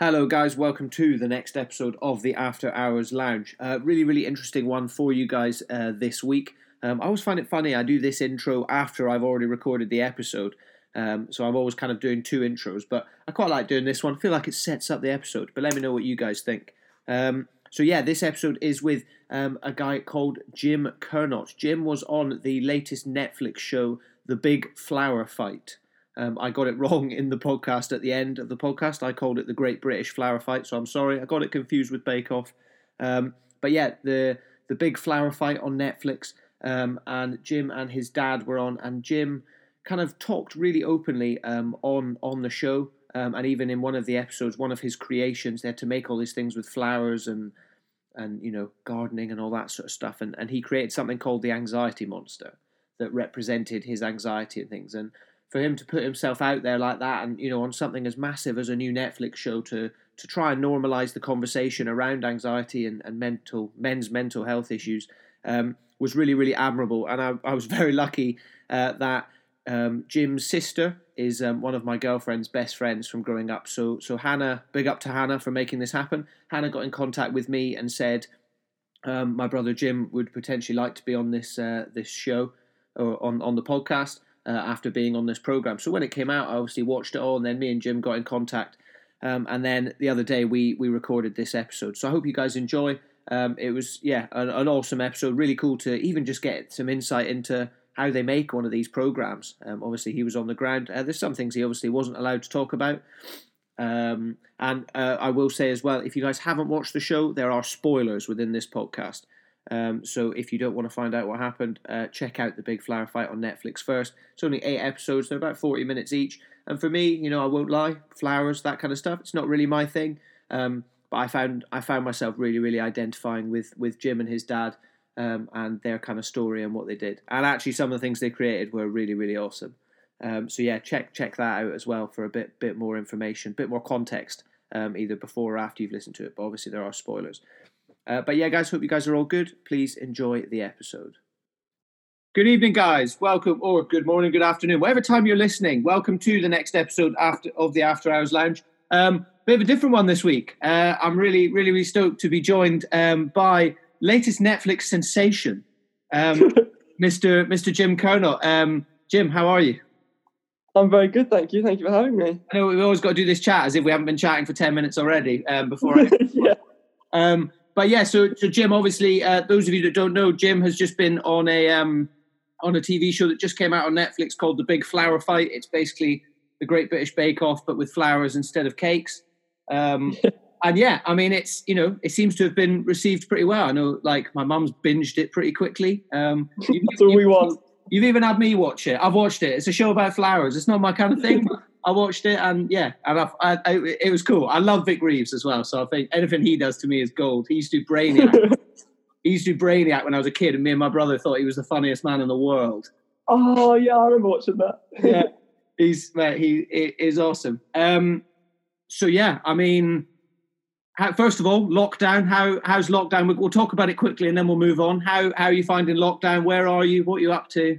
Hello, guys. Welcome to the next episode of the After Hours Lounge. Uh, really, really interesting one for you guys uh, this week. Um, I always find it funny. I do this intro after I've already recorded the episode, um, so I'm always kind of doing two intros. But I quite like doing this one. I feel like it sets up the episode. But let me know what you guys think. Um, so yeah, this episode is with um, a guy called Jim Kernott. Jim was on the latest Netflix show, The Big Flower Fight. Um, I got it wrong in the podcast at the end of the podcast. I called it the Great British Flower Fight, so I'm sorry. I got it confused with Bake Off. Um, but yeah, the the big flower fight on Netflix, um, and Jim and his dad were on, and Jim kind of talked really openly um, on on the show, um, and even in one of the episodes, one of his creations, they had to make all these things with flowers and and you know gardening and all that sort of stuff, and and he created something called the Anxiety Monster that represented his anxiety and things, and for him to put himself out there like that and you know on something as massive as a new Netflix show to to try and normalize the conversation around anxiety and, and mental men's mental health issues um, was really really admirable. And I, I was very lucky uh, that um, Jim's sister is um, one of my girlfriend's best friends from growing up. So so Hannah big up to Hannah for making this happen. Hannah got in contact with me and said um, my brother Jim would potentially like to be on this uh, this show or on on the podcast uh, after being on this program. So when it came out, I obviously watched it all, and then me and Jim got in contact. Um, and then the other day we we recorded this episode. So I hope you guys enjoy. Um, it was yeah an, an, awesome episode. Really cool to even just get some insight into how they make one of these programs. Um, obviously he was on the ground. Uh, there's some things he obviously wasn't allowed to talk about. Um, and uh, I will say as well, if you guys haven't watched the show, there are spoilers within this podcast. Um, so if you don't want to find out what happened, uh, check out the Big Flower Fight on Netflix first. It's only eight episodes; they're about forty minutes each. And for me, you know, I won't lie, flowers, that kind of stuff, it's not really my thing. Um, but I found I found myself really, really identifying with with Jim and his dad um, and their kind of story and what they did. And actually, some of the things they created were really, really awesome. Um, so yeah, check check that out as well for a bit bit more information, bit more context, um, either before or after you've listened to it. But obviously, there are spoilers. Uh, but yeah, guys, hope you guys are all good. Please enjoy the episode. Good evening, guys. Welcome, or good morning, good afternoon, whatever time you're listening. Welcome to the next episode after of the After Hours Lounge. Um, bit of a different one this week. Uh, I'm really, really, really stoked to be joined um, by latest Netflix sensation, um, Mr. Mr. Jim Kernott. Um, Jim, how are you? I'm very good, thank you. Thank you for having me. I know we've always got to do this chat as if we haven't been chatting for ten minutes already um, before. I, yeah. Um, but yeah, so so Jim, obviously, uh, those of you that don't know, Jim has just been on a um, on a TV show that just came out on Netflix called The Big Flower Fight. It's basically the Great British Bake Off, but with flowers instead of cakes. Um, and yeah, I mean, it's you know, it seems to have been received pretty well. I know, like my mum's binged it pretty quickly. Um, That's all we want. You've even had me watch it. I've watched it. It's a show about flowers. It's not my kind of thing. I watched it and yeah, and I, I, I, it was cool. I love Vic Reeves as well, so I think anything he does to me is gold. He used to do Brainiac. he used to do Brainiac when I was a kid, and me and my brother thought he was the funniest man in the world. Oh yeah, I remember watching that. yeah, he's mate, he, he is awesome. Um, so yeah, I mean, how, first of all, lockdown. How how's lockdown? We'll, talk about it quickly, and then we'll move on. How how are you finding lockdown? Where are you? What are you up to?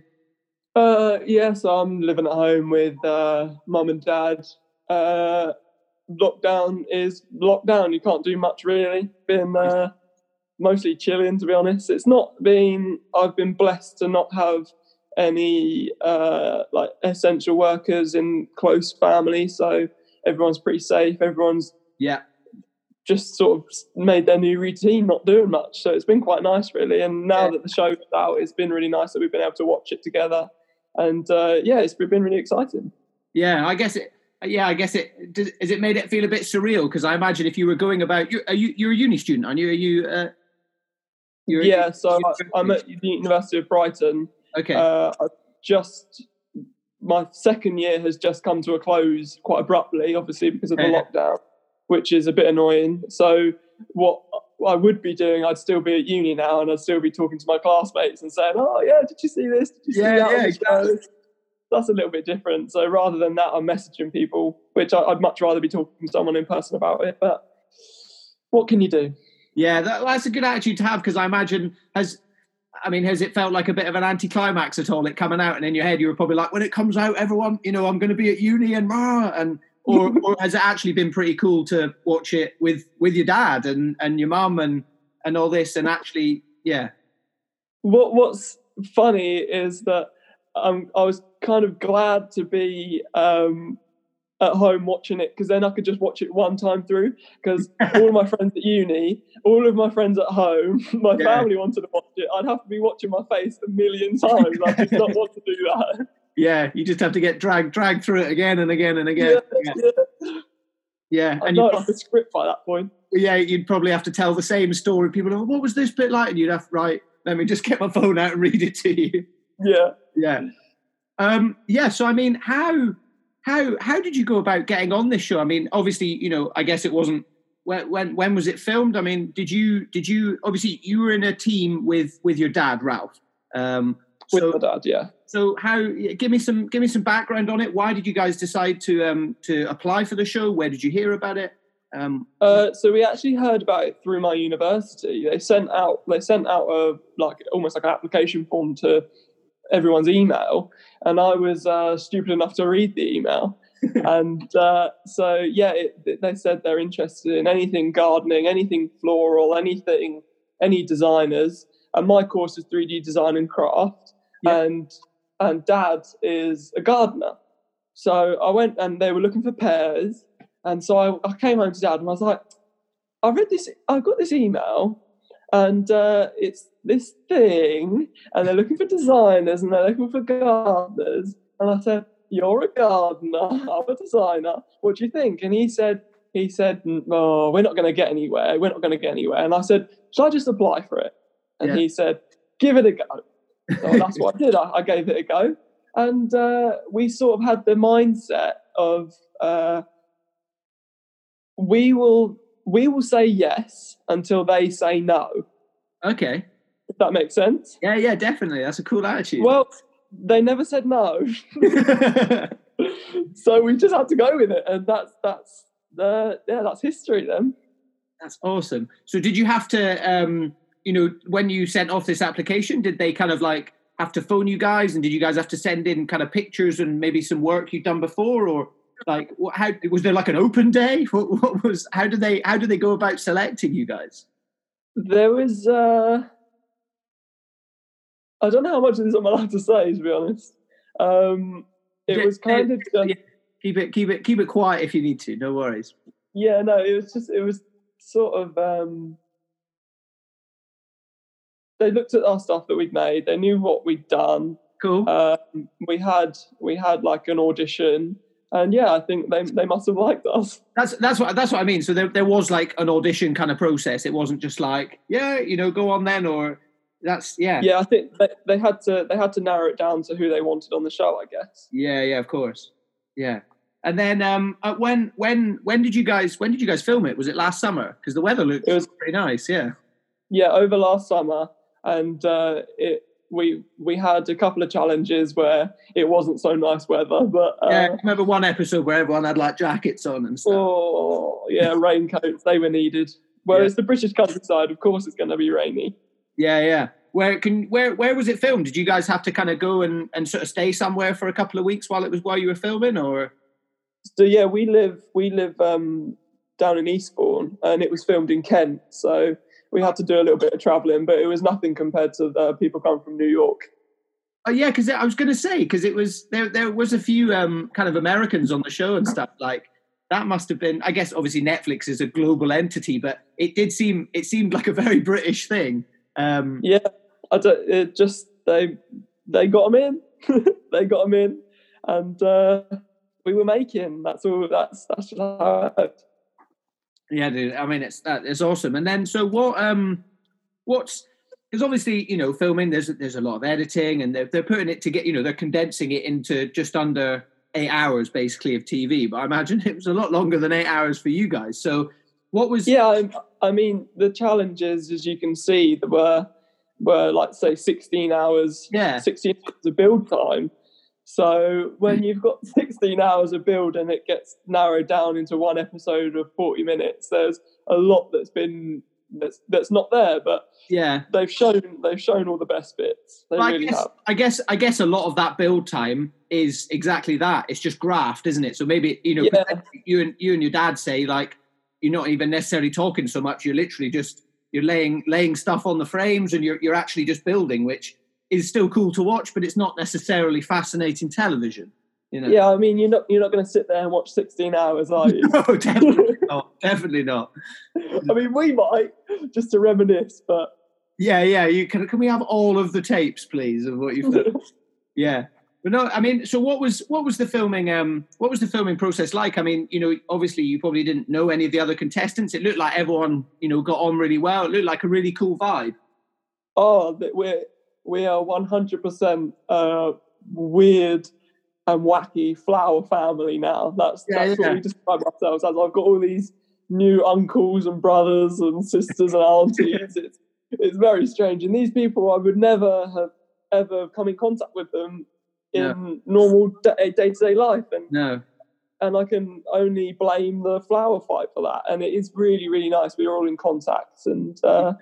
Uh, yeah, so I'm living at home with uh, mum and dad. Uh, lockdown is lockdown. You can't do much really. Been uh, mostly chilling, to be honest. It's not been. I've been blessed to not have any uh, like essential workers in close family, so everyone's pretty safe. Everyone's yeah just sort of made their new routine, not doing much. So it's been quite nice, really. And now yeah. that the show's out, it's been really nice that we've been able to watch it together and uh, yeah, it's been really exciting. Yeah, I guess it. Yeah, I guess it. Does, has it made it feel a bit surreal? Because I imagine if you were going about, you're, are you, you're a uni student, aren't you? Are you? Uh, you're yeah, so I, am at the University of Brighton. Okay. Uh, I just my second year has just come to a close quite abruptly, obviously because of the lockdown, which is a bit annoying. So what I would be doing, I'd still be at uni now, and I'd still be talking to my classmates and saying, "Oh yeah, did you see this? Did you see yeah, that?" Yeah, exactly. That's a little bit different. So rather than that, I'm messaging people, which I'd much rather be talking to someone in person about it. But what can you do? Yeah, that, that's a good attitude to have because I imagine has. I mean, has it felt like a bit of an anticlimax at all? It coming out, and in your head, you were probably like, when it comes out, everyone, you know, I'm going to be at uni and and or, or has it actually been pretty cool to watch it with with your dad and and your mum and and all this and actually yeah what what's funny is that um, I was kind of glad to be um, at home watching it because then I could just watch it one time through. Because all of my friends at uni, all of my friends at home, my Yeah. family wanted to watch it. I'd have to be watching my face a million times. I did not want to do that. Yeah you just have to get dragged dragged through it again and again and again yeah, yeah. yeah. And you, like the script by that point. yeah you'd probably have to tell the same story people are what was this bit like and you'd have right let me just get my phone out and read it to you Yeah. yeah um yeah so i mean how how how did you go about getting on this show i mean obviously you know i guess it wasn't when when, when was it filmed i mean did you did you obviously you were in a team with with your dad ralph um With so my dad, yeah. So how give me some give me some background on it why did you guys decide to um to apply for the show where did you hear about it um Uh, so we actually heard about it through my university. They sent out they sent out a like almost like an application form to everyone's email, and I was uh, stupid enough to read the email. and uh, so yeah, it, they said they're interested in anything gardening, anything floral, anything, any designers. And my course is 3D design and craft, Yeah. and and Dad is a gardener. So I went and they were looking for pairs. And so I, I came home to dad and I was like, I read this, I got this email and uh, it's this thing and they're looking for designers and they're looking for gardeners. And I said, You're a gardener, I'm a designer. What do you think? And he said, he said, Oh, we're not going to get anywhere. We're not going to get anywhere. And I said, Shall I just apply for it? And Yeah. he said, Give it a go. So that's what I did. I, I gave it a go. And uh, we sort of had the mindset of uh, we will we will say yes until they say no. okay If that makes sense. yeah yeah definitely that's a cool attitude Well, they never said no, so we just had to go with it, and that's that's the yeah that's history then. That's awesome. So did you have to um you know when you sent off this application did they kind of like have to phone you guys? And did you guys have to send in kind of pictures and maybe some work you'd done before? Or like how was there like an open day? What, what was how did they how did they go about selecting you guys? There was uh, I don't know how much of this I'm allowed to say to be honest. Um, it Yeah, was kind of just, yeah. keep it keep it keep it quiet if you need to no worries. Yeah no it was just it was sort of um they looked at our stuff that we'd made they knew what we'd done cool um, we had we had like an audition and yeah i think they, they must have liked us that's that's what that's what i mean so there, there was like an audition kind of process it wasn't just like yeah you know go on then or that's yeah yeah i think they, they had to they had to narrow it down to who they wanted on the show i guess Yeah, yeah, of course. Yeah. And then um uh, when when when did you guys when did you guys film it? Was it last summer? Because the weather looked It was- pretty nice, yeah. yeah over last summer and uh, it we we had a couple of challenges where it wasn't so nice weather but uh, yeah, I remember one episode where everyone had like jackets on and stuff. oh yeah raincoats they were needed whereas the british countryside of course it's going to be rainy Yeah, yeah. Where can where where was it filmed? Did you guys have to kind of go and, and sort of stay somewhere for a couple of weeks while it was while you were filming or so yeah we live we live um down in eastbourne and it was filmed in kent so we had to do a little bit of traveling but it was nothing compared to the people coming from new york Oh yeah, because I was going to say because it was there. There was a few um, kind of Americans on the show and stuff. Like that must have been. I guess obviously Netflix is a global entity, but it did seem it seemed like a very British thing. Um, yeah i don't it just they they got them in they got them in and uh we were making that's all that's that's just how it worked. Yeah, dude. I mean, it's that it's awesome. And then so what? Um, what's because obviously you know filming there's there's a lot of editing and they're they're putting it to get you know they're condensing it into just under eight hours basically of TV. But I imagine it was a lot longer than eight hours for you guys. So what was Yeah, I, I mean the challenges, as you can see, were were like say sixteen hours, Yeah. sixteen hours of build time. So when you've got sixteen hours of build and it gets narrowed down into one episode of forty minutes, there's a lot that's been that's that's not there. But yeah, they've shown they've shown all the best bits. They Well, I guess, have. I guess I guess a lot of that build time is exactly that. It's just graft, isn't it? So maybe you know Yeah. you and you and your dad say like you're not even necessarily talking so much. You're literally just you're laying laying stuff on the frames and you're you're actually just building, which is still cool to watch, but it's not necessarily fascinating television. You know? Yeah, I mean, you're not you're not going to sit there and watch 16 hours, are you? No, definitely not. Definitely not. I mean, we might just to reminisce, but Yeah, yeah. You can. Can we have all of the tapes, please, of what you've done? Yeah. But no, I mean, so what was what was the filming? Um, what was the filming process like? I mean, you know, obviously you probably didn't know any of the other contestants. It looked like everyone, you know, got on really well. It looked like a really cool vibe. oh, we're we are 100% uh, weird and wacky flower family now. That's Yeah, that's yeah. what we describe ourselves as. I've got all these new uncles and brothers and sisters and aunties. it's it's very strange, and these people I would never have ever come in contact with them in No. normal day to day life, and No, and I can only blame the flower fight for that. And it is really, really nice. We are all in contact, and uh,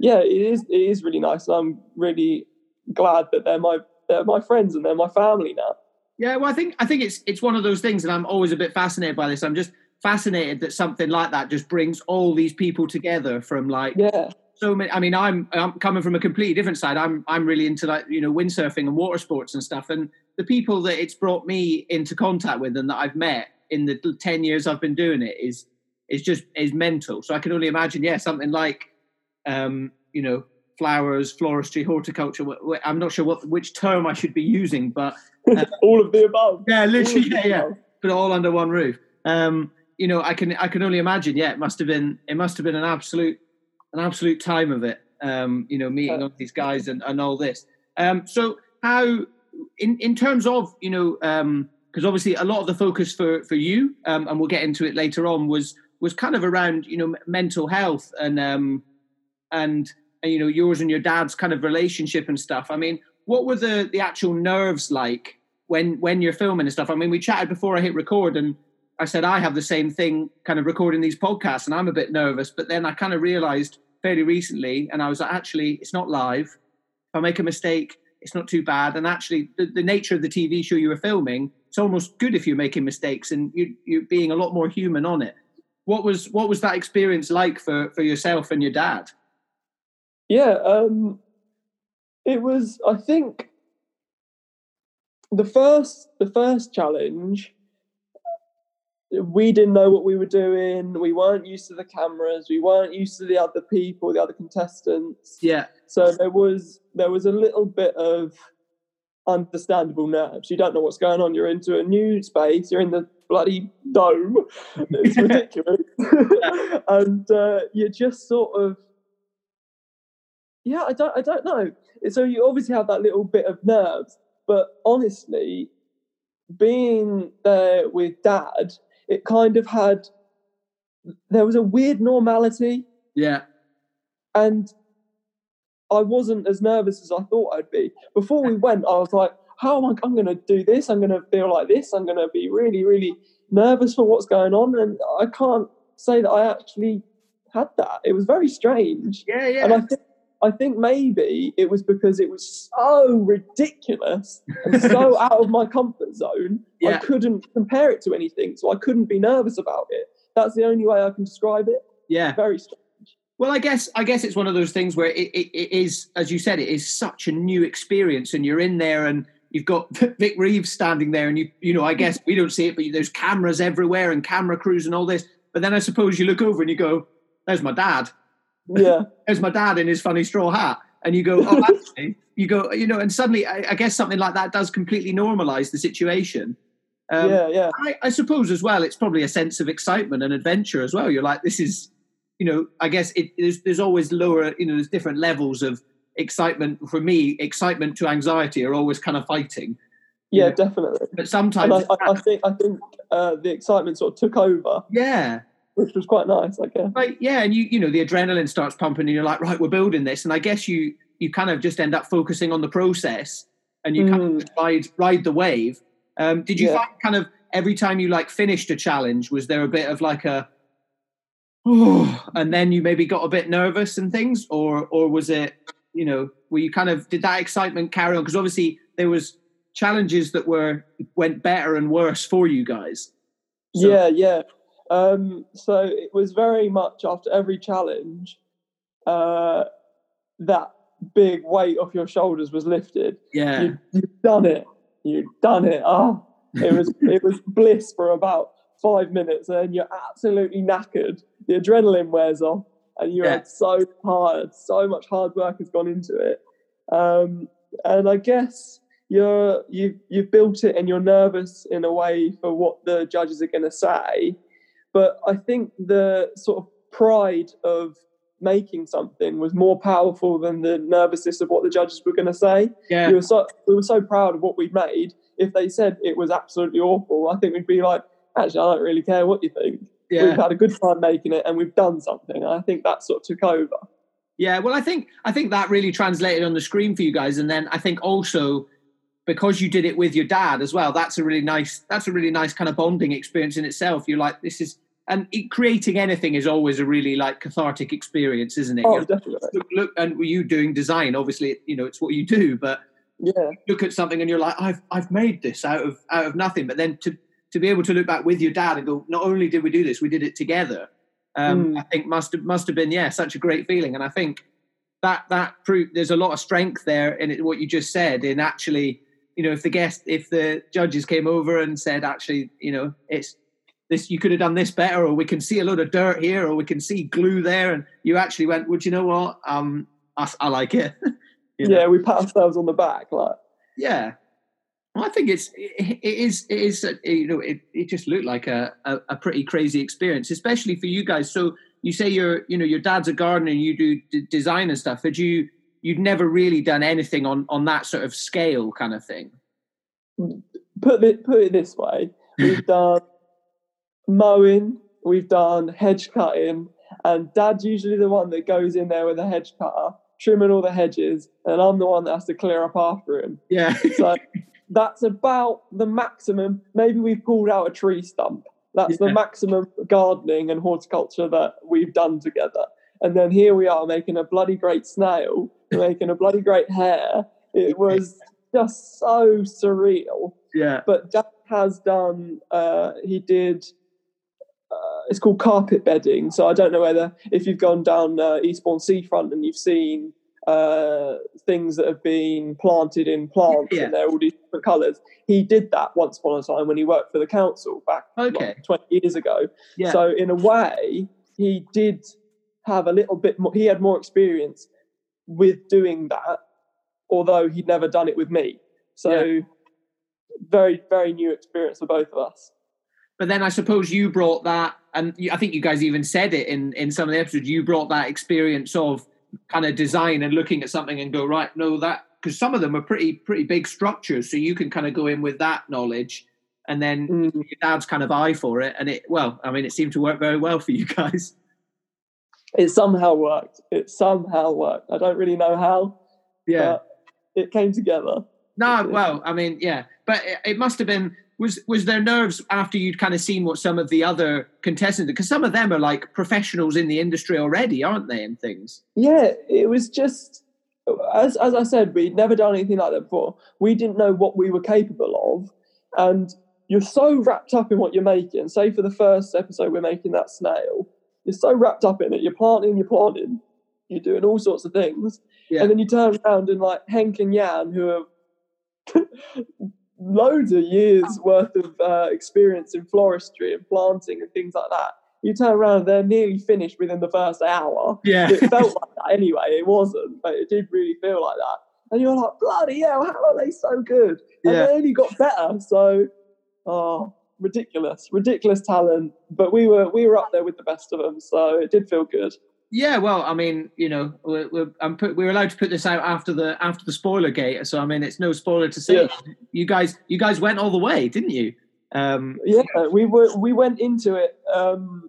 yeah, it is. It is really nice, and I'm really glad that they're my they're my friends and they're my family now. yeah. Well, I think I think it's it's one of those things, and I'm always a bit fascinated by this. I'm just fascinated that something like that just brings all these people together from like Yeah, so many. I mean, I'm I'm coming from a completely different side. I'm I'm really into like you know windsurfing and water sports and stuff. And the people that it's brought me into contact with and that I've met in the ten years I've been doing it is is just is mental. So I can only imagine, yeah, something like um, you know flowers, floristry, horticulture. I'm not sure what which term I should be using, but all of the above. yeah, literally, yeah, yeah it all under one roof. Um, you know, I can I can only imagine. Yeah, it must have been it must have been an absolute an absolute time of it. Um, you know, meeting all these guys and, and all this. Um, so how in in terms of you know because obviously a lot of the focus for for you um, and we'll get into it later on was was kind of around you know mental health and um and and, you know yours and your dad's kind of relationship and stuff. I mean, what were the the actual nerves like when when you're filming and stuff? I mean, we chatted before I hit record, and I said I have the same thing, kind of recording these podcasts, and I'm a bit nervous. But then I kind of realised fairly recently, and I was like, actually, it's not live. If I make a mistake, it's not too bad. And actually, the, the nature of the TV show you were filming, it's almost good if you're making mistakes and you, you're being a lot more human on it. What was what was that experience like for for yourself and your dad? Yeah, um, it was. I think the first the first challenge. We didn't know what we were doing. We weren't used to the cameras. We weren't used to the other people, the other contestants. Yeah, So there was there was a little bit of understandable nerves. You don't know what's going on. You're into a new space. You're in the bloody dome. It's ridiculous, and uh, you're just sort of yeah. I don't I don't know. So you obviously have that little bit of nerves, but honestly, being there with dad, it kind of had. There was a weird normality yeah, and I wasn't as nervous as I thought I'd be. Before we went, I was like, "How am I? I'm going to do this. I'm going to feel like this. I'm going to be really, really nervous for what's going on." And I can't say that I actually had that. It was very strange, yeah, yeah. and I think I think maybe it was because it was so ridiculous and so out of my comfort zone. I couldn't compare it to anything, so I couldn't be nervous about it. That's the only way I can describe it. yeah. Very strange. Well, I guess I guess it's one of those things where it, it, it is, as you said, it is such a new experience, and you're in there, and you've got Vic Reeves standing there, and you you know, I guess we don't see it, but there's cameras everywhere and camera crews and all this. But then I suppose you look over and you go, "There's my dad. Yeah. There's my dad in his funny straw hat," and you go, "Oh, actually," you go, you know, and suddenly I, I guess something like that does completely normalize the situation. Um, yeah, yeah. I, I suppose as well, it's probably a sense of excitement and adventure as well. You're like, this is, you know, I guess it, there's, there's always lower, you know, there's different levels of excitement. For me, excitement to anxiety are always kind of fighting. Yeah, definitely. But sometimes, I, I, I think I think uh, the excitement sort of took over, yeah, which was quite nice. I guess. like yeah, and you you know the adrenaline starts pumping, and you're like, right, we're building this, and I guess you you kind of just end up focusing on the process, and you kind of Mm. ride ride the wave. Um, did you Yeah. find kind of every time you like finished a challenge, was there a bit of like a oh, and then you maybe got a bit nervous and things, or or was it, you know, were you kind of did that excitement carry on? Because obviously there was challenges that were went better and worse for you guys. So. Yeah, yeah. Um, so it was very much after every challenge uh, that big weight off your shoulders was lifted. Yeah, you, you've done it. You've done it. Oh, it was it was bliss for about five minutes, and then you're absolutely knackered. The adrenaline wears off, and you're yeah. so tired. So much hard work has gone into it, um, and I guess you're you've you've built it, and you're nervous in a way for what the judges are going to say. But I think the sort of pride of making something was more powerful than the nervousness of what the judges were going to say. Yeah. We were so we were so proud of what we'd made. If they said it was absolutely awful, I think we'd be like, actually, I don't really care what you think. Yeah. We've had a good time making it, and we've done something. I think that sort of took over. Yeah, well, I think I think that really translated on the screen for you guys, and then I think also because you did it with your dad as well. That's a really nice. That's a really nice kind of bonding experience in itself. You're like, this is and it, creating anything is always a really like cathartic experience, isn't it? Oh, definitely. Look, look, and you doing design, obviously, you know, it's what you do. But yeah, look at something and you're like, I've I've made this out of out of nothing. But then to to be able to look back with your dad and go, not only did we do this, we did it together. Um, mm. I think must have must have been yeah, such a great feeling. And I think that that proved there's a lot of strength there in it, what you just said in actually you know if the guest if the judges came over and said actually you know it's this you could have done this better or we can see a lot of dirt here or we can see glue there and you actually went would you know what um i, I like it you know? yeah we pat ourselves on the back like yeah I think it's it is it is you know it, it just looked like a, a, a pretty crazy experience, especially for you guys. So you say your you know your dad's a gardener and you do d- design and stuff. Had you you'd never really done anything on on that sort of scale kind of thing? Put it put it this way: we've done mowing, we've done hedge cutting, and Dad's usually the one that goes in there with a hedge cutter, trimming all the hedges, and I'm the one that has to clear up after him. Yeah. so that's about the maximum. Maybe we've pulled out a tree stump. That's yeah. the maximum gardening and horticulture that we've done together. And then here we are making a bloody great snail, making a bloody great hare. It was just so surreal. Yeah. But Dad has done, uh, he did it's called carpet bedding. So I don't know whether if you've gone down uh, Eastbourne Seafront and you've seen uh, things that have been planted in plants yeah. and they're all these different colours. He did that once upon a time when he worked for the council back okay. like, 20 years ago. Yeah. So in a way, he did have a little bit more. He had more experience with doing that, although he'd never done it with me. So yeah. very very new experience for both of us. But then I suppose you brought that, and I think you guys even said it in in some of the episodes. You brought that experience of kind of design and looking at something and go right, no, that because some of them are pretty pretty big structures, so you can kind of go in with that knowledge, and then mm. your dad's kind of eye for it, and it well, I mean, it seemed to work very well for you guys. It somehow worked. It somehow worked. I don't really know how. Yeah, it came together. No, well, I mean, yeah, but it, it must have been was was there nerves after you'd kind of seen what some of the other contestants because some of them are like professionals in the industry already aren't they and things? Yeah it was just as as i said we'd never done anything like that before. We didn't know what we were capable of. And you're so wrapped up in what you're making. Say for the first episode we're making that snail you're so wrapped up in it. You're planting you're planting. You're doing all sorts of things. Yeah. and then you turn around and like henk and jan who are loads of years worth of uh, experience in floristry and planting and things like that. You turn around, they're nearly finished within the first hour. Yeah, it felt like that anyway. It wasn't, but it did really feel like that. And you're like, bloody hell, how are they so good? And yeah. they only got better. So, oh, ridiculous, ridiculous talent. But we were we were up there with the best of them, so it did feel good. Yeah, well, I mean, you know, we're, we're, put, we're, allowed to put this out after the after the spoiler gate, so I mean, it's no spoiler to say yeah. you guys you guys went all the way, didn't you? Um, yeah, we were we went into it um,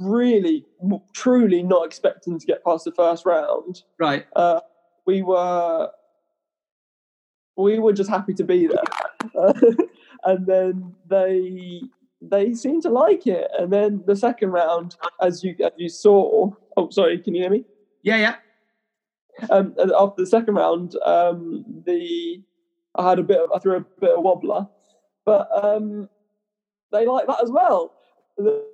really, truly not expecting to get past the first round. Right. Uh, we were we were just happy to be there, and then they they seemed to like it. And then the second round, as you as you saw, oh sorry, can you hear me? Yeah, yeah. Um, after the second round, um, the I had a bit of I threw a bit of wobbler, but um, they like that as well. And the,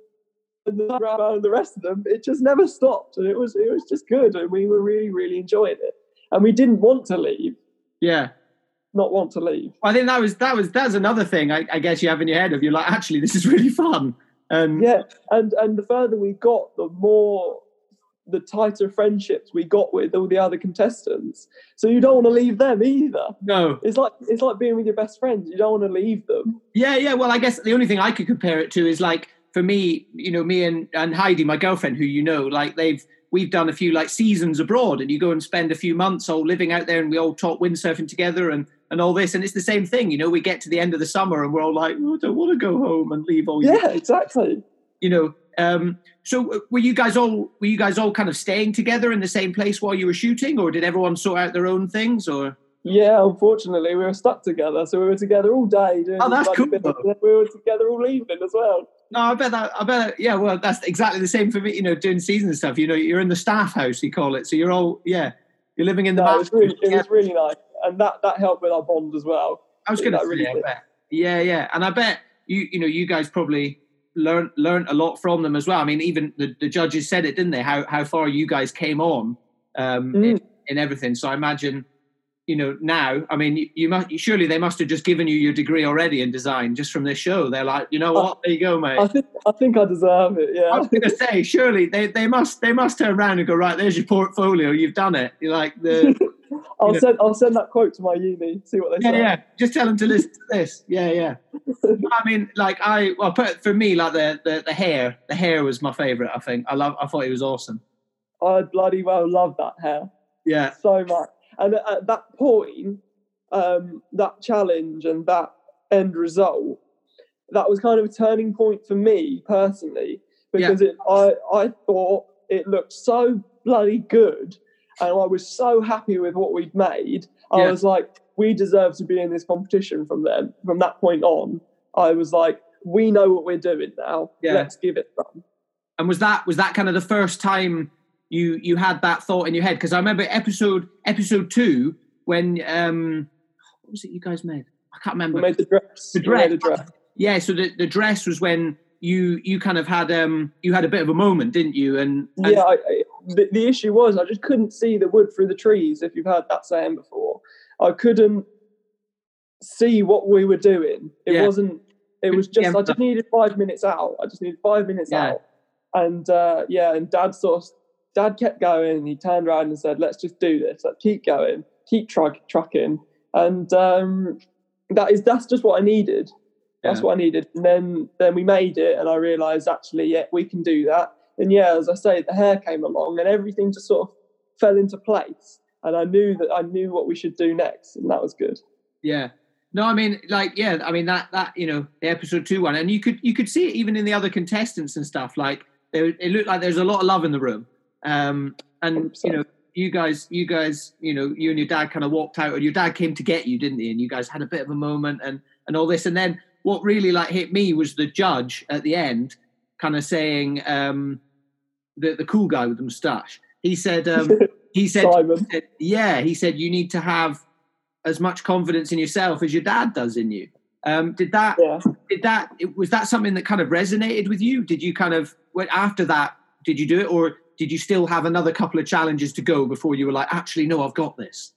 the round the rest of them, it just never stopped, and it was it was just good, and we were really really enjoying it, and we didn't want to leave. Yeah. Not want to leave. I think that was that was that's another thing I, I guess you have in your head of you're like actually this is really fun. Um, Yeah, and and the further we got, the more the tighter friendships we got with all the other contestants. So you don't want to leave them either. No. It's like it's like being with your best friends. You don't want to leave them. Yeah, yeah. Well, I guess the only thing I could compare it to is like for me, you know, me and, and Heidi, my girlfriend, who you know, like they've we've done a few like seasons abroad, and you go and spend a few months all living out there, and we all talk windsurfing together and and all this, and it's the same thing. You know, we get to the end of the summer, and we're all like, oh, I don't want to go home and leave all. Yeah, exactly. you know. Um, so uh, were you guys all were you guys all kind of staying together in the same place while you were shooting, or did everyone sort out their own things? Or Yeah, unfortunately, we were stuck together, so we were together all day. Doing Oh, that's cool. We were together all evening as well. no, I bet that I bet That, yeah. Well, that's exactly the same for me. You know, doing season stuff. You know, you're in the staff house, you call it. So you're all yeah. You're living in the. No, it was really, it was really nice, and that that helped with our bond as well. I was going to say, really bet. Yeah, yeah, and I bet you, you know, you guys probably learned learned a lot from them as well. I mean, even the, the judges said it, didn't they? How how far you guys came on um, Mm. in, in everything. So I imagine, you know, now, I mean, you, you must surely they must have just given you your degree already in design just from this show. They're like, you know what? There you go, mate. I think I think I deserve it. Yeah i was going to say, surely they, they must they must turn around and go right. There's your portfolio. You've done it. You're like the I'll know. send I'll send that quote to my uni. See what they yeah say. yeah. Just tell them to listen to this. Yeah yeah. I mean, like I well, put, for me, like the, the the hare, the hare was my favorite. I think I love. I thought it was awesome. I bloody well love that hare Yeah so much. And at, at that point, um, that challenge and that end result, that was kind of a turning point for me personally because it I I thought it looked so bloody good, and I was so happy with what we'd made. I Yeah. was like, we deserve to be in this competition from then. From that point on, I was like, we know what we're doing now. Yeah. Let's give it some. and was that was that kind of the first time you you had that thought in your head? Because I remember episode episode two when um what was it you guys made? I can't remember. We made the dress. The made the dress. dress. yeah, so the, the dress was when you you kind of had um you had a bit of a moment, didn't you? And, and Yeah, I, I, the, the issue was I just couldn't see the wood through the trees. If you've heard that saying before, I couldn't see what we were doing. It Yeah. wasn't. It was Yeah. just. I just needed five minutes out. I just needed five minutes Yeah. out. And uh, yeah, and Dad sort of, Dad kept going. And he turned around and said, "Let's just do this. Like, keep going. Keep truck, trucking." And um, that is that's just what I needed. That's Yeah. what I needed. And then then we made it, and I realised actually, yeah, we can do that. And yeah, as I say, the hair came along, and everything just sort of fell into place. And I knew that I knew what we should do next, and that was good. Yeah. No, I mean, like, yeah, I mean that that you know the episode two one, and you could you could see it even in the other contestants and stuff. Like, there, it looked like there's a lot of love in the room, um, and you know, you guys, you guys, you know, you and your dad kind of walked out, or your dad came to get you, didn't he? And you guys had a bit of a moment, and and all this, and then what really like hit me was the judge at the end, kind of saying, um, the the cool guy with the moustache. He said, um, he said, Simon. said- yeah, he said you need to have as much confidence in yourself as your dad does in you. Um, did that? Yeah. Did that? Was that something that kind of resonated with you? Did you kind of when- after that? Did you do it, or did you still have another couple of challenges to go before you were like, actually, no, I've got this?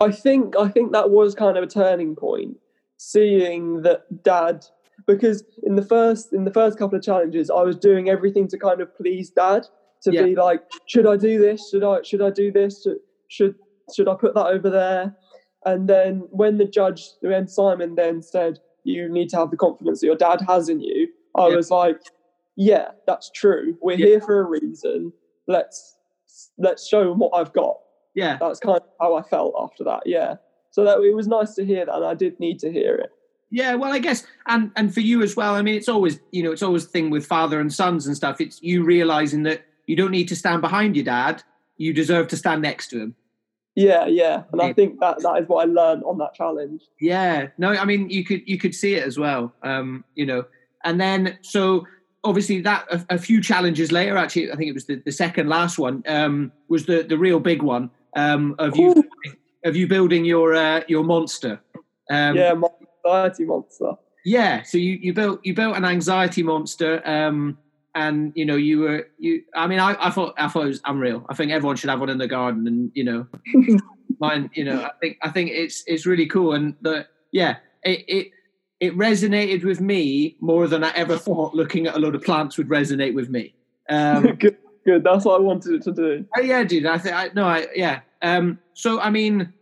I think I think that was kind of a turning point, seeing that Dad. Because in the first in the first couple of challenges, I was doing everything to kind of please Dad, to Yeah. be like, should I do this? Should I should I do this? Should should, should I put that over there? And then when the judge, when Simon then said, you need to have the confidence that your dad has in you, I Yeah. was like, yeah, that's true. We're Yeah. here for a reason. Let's let's show them what I've got Yeah, that's kind of how I felt after that. Yeah. So that it was nice to hear that, and I did need to hear it. yeah. Well, I guess, and and for you as well. I mean, it's always you know, it's always a thing with father and sons and stuff. It's you realizing that you don't need to stand behind your dad. You deserve to stand next to him. Yeah, yeah, and. I think that that is what I learned on that challenge. Yeah, no, I mean you could you could see it as well. Um, you know, and then so obviously that a, a, few challenges later. Actually, I think it was the, the second last one um, was the the real big one um, of you of you building your uh, your monster. Um, yeah, my anxiety monster. Yeah, so you, you built you built an anxiety monster, um, and you know you were you. I mean, I, I thought I thought it was unreal. I think everyone should have one in the garden, and you know, mine. You know, I think I think it's it's really cool, and the yeah, it it it resonated with me more than I ever thought. Looking at a lot of plants would resonate with me. Um, good, good. That's what I wanted it to do. Oh yeah, dude. I think I no, I yeah. Um, so I mean,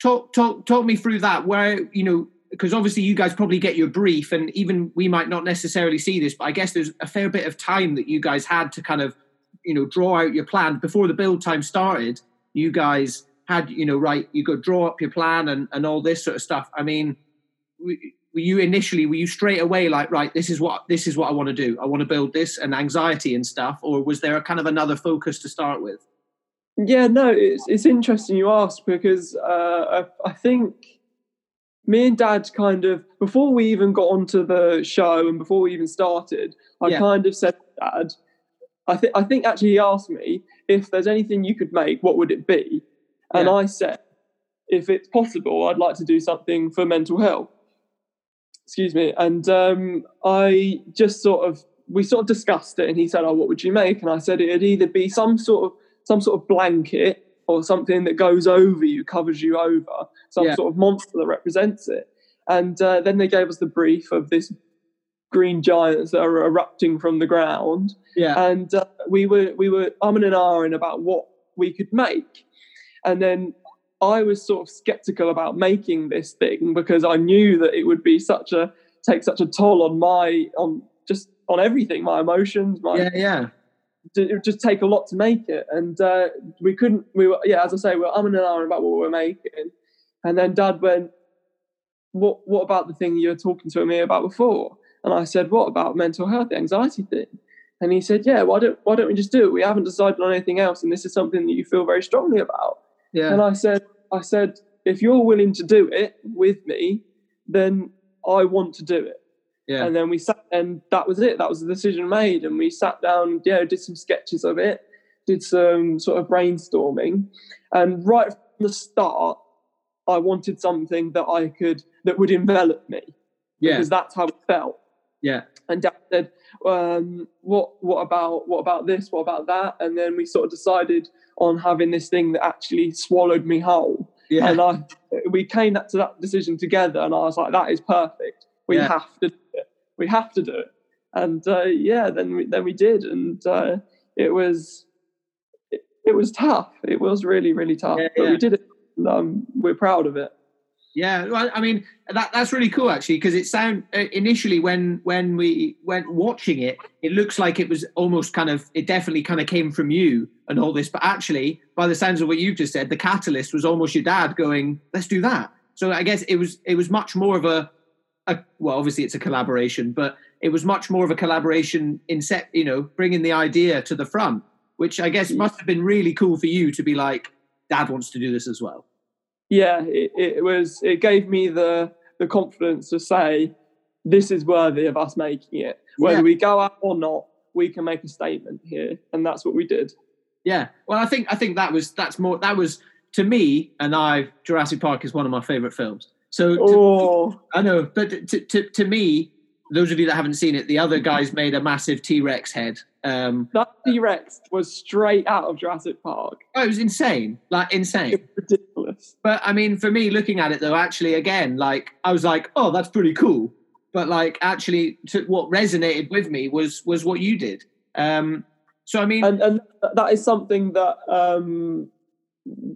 talk talk talk me through that. Where you know because obviously you guys probably get your brief and even we might not necessarily see this but i guess there's a fair bit of time that you guys had to kind of you know draw out your plan before the build time started you guys had you know right you could draw up your plan and, and all this sort of stuff i mean were you initially were you straight away like right this is what this is what i want to do i want to build this and anxiety and stuff or was there a kind of another focus to start with yeah no it's, it's interesting you ask because uh, I, I think me and dad kind of before we even got onto the show and before we even started i yeah. kind of said dad i think i think actually he asked me if there's anything you could make what would it be and yeah. i said if it's possible i'd like to do something for mental health excuse me and um, i just sort of we sort of discussed it and he said oh what would you make and i said it'd either be some sort of some sort of blanket or something that goes over you, covers you over, some yeah. sort of monster that represents it. And uh, then they gave us the brief of this green giants that are erupting from the ground. Yeah. And uh, we were we were umming and ahhing about what we could make. And then I was sort of skeptical about making this thing because I knew that it would be such a take such a toll on my on just on everything, my emotions, my yeah, yeah it would just take a lot to make it. And uh, we couldn't, we were, yeah, as I say, we are umming and ahhing about what we were making. And then dad went, what, what about the thing you were talking to me about before? And I said, what about mental health, the anxiety thing? And he said, yeah, why don't, why don't we just do it? We haven't decided on anything else. And this is something that you feel very strongly about. Yeah. And I said, I said, if you're willing to do it with me, then I want to do it. Yeah. And then we sat, and that was it. That was the decision made. And we sat down, yeah, did some sketches of it, did some sort of brainstorming. And right from the start, I wanted something that I could, that would envelop me. Yeah. Because that's how it felt. Yeah. And Dad said, um, what, what about, what about this? What about that? And then we sort of decided on having this thing that actually swallowed me whole. Yeah. And I, we came to that decision together and I was like, that is perfect. We yeah. have to Do it. we have to do it. And uh, yeah, then we, then we did, and uh, it was it, it, was tough. It was really really tough, yeah, but we did it. And, um, we're proud of it. Yeah, well, I mean that that's really cool actually because it sound uh, initially when when we went watching it, it looks like it was almost kind of it definitely kind of came from you and all this, but actually by the sounds of what you've just said, the catalyst was almost your dad going, "Let's do that." So I guess it was it was much more of a a, well, obviously it's a collaboration, but it was much more of a collaboration in set, you know, bringing the idea to the front, which I guess must have been really cool for you to be like, Dad wants to do this as well. Yeah, it, it was. It gave me the the confidence to say, this is worthy of us making it. Whether yeah. we go out or not, we can make a statement here, and that's what we did. Yeah, well, I think I think that was that's more that was to me, and I Jurassic Park is one of my favorite films. So to, oh. I know, but to, to, to me, those of you that haven't seen it, the other guys made a massive T Rex head. Um, that T Rex was straight out of Jurassic Park. Oh, it was insane, like insane, ridiculous. But I mean, for me, looking at it though, actually, again, like I was like, oh, that's pretty cool. But like, actually, to, what resonated with me was was what you did. Um, so I mean, and, and that is something that um,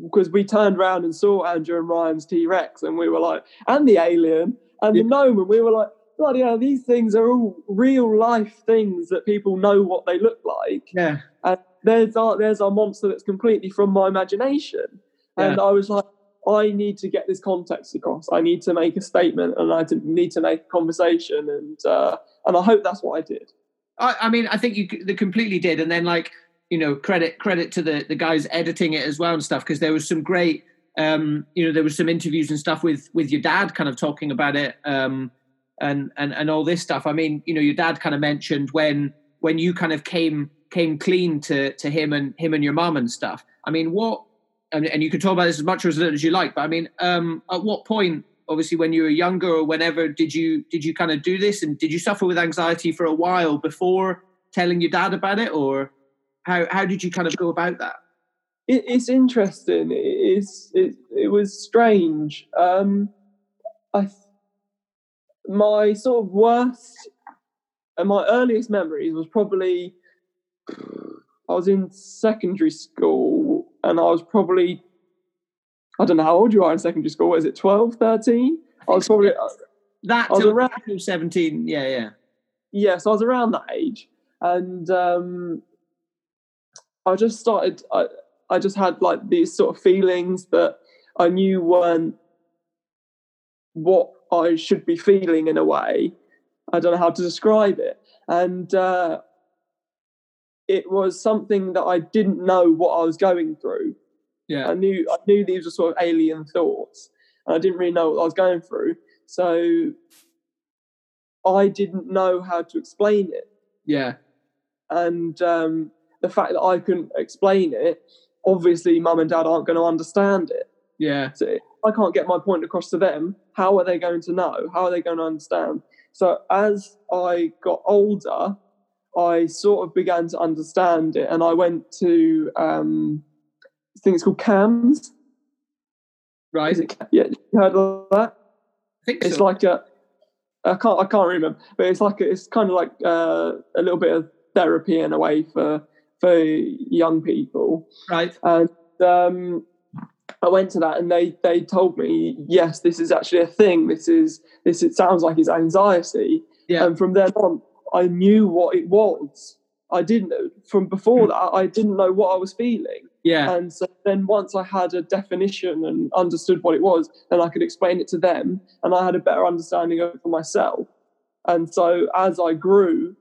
because we turned around and saw Andrew and Ryan's T Rex, and we were like, and the alien and yeah. the gnome, and we were like, bloody hell, these things are all real life things that people know what they look like. Yeah. And there's our there's our monster that's completely from my imagination. Yeah. And. I was like, I need to get this context across. I need to make a statement, and I need to make a conversation, and uh, and I hope that's what I did. I, I mean, I think you completely did, and then like you know credit credit to the the guys editing it as well and stuff because there was some great um, you know there was some interviews and stuff with with your dad kind of talking about it um, and and and all this stuff. I mean, you know, your dad kind of mentioned when when you kind of came came clean to to him and him and your mum and stuff. I mean, what and, and you can talk about this as much or as little as you like, but I mean, um, at what point, obviously, when you were younger or whenever, did you did you kind of do this, and did you suffer with anxiety for a while before telling your dad about it, or how how did you kind of go about that? It, it's interesting. It, it's it, it was strange. Um, I my sort of worst and my earliest memories was probably I was in secondary school and I was probably I don't know how old you are in secondary school. Is it 12, 13? I, I was probably uh, that I was around 17. Yeah, yeah. Yeah, so I was around that age, and um, I just started. I, I just had like these sort of feelings that I knew weren't what I should be feeling in a way. I don't know how to describe it. And uh, it was something that I didn't know what I was going through. Yeah. I knew I knew these were sort of alien thoughts and I didn't really know what I was going through. So I didn't know how to explain it. Yeah. And um, the fact that I couldn't explain it, obviously mum and dad aren't going to understand it. Yeah. So I can't get my point across to them. How are they going to know? How are they going to understand? So as I got older, I sort of began to understand it, and I went to um, I think it's called CAMHS. Right. Is it? Yeah, you heard of that? I think It's so. like a I can't I can't remember, but it's like a, it's kind of like uh, a little bit of therapy in a way for for young people. right. And um, I went to that, and they they told me, yes, this is actually a thing. This is this. It sounds like it's anxiety. Yeah. And from then on, I knew what it was. I didn't from before hmm. that. I didn't know what I was feeling. Yeah. And so then once I had a definition and understood what it was, then I could explain it to them, and I had a better understanding of it for myself. And so as I grew,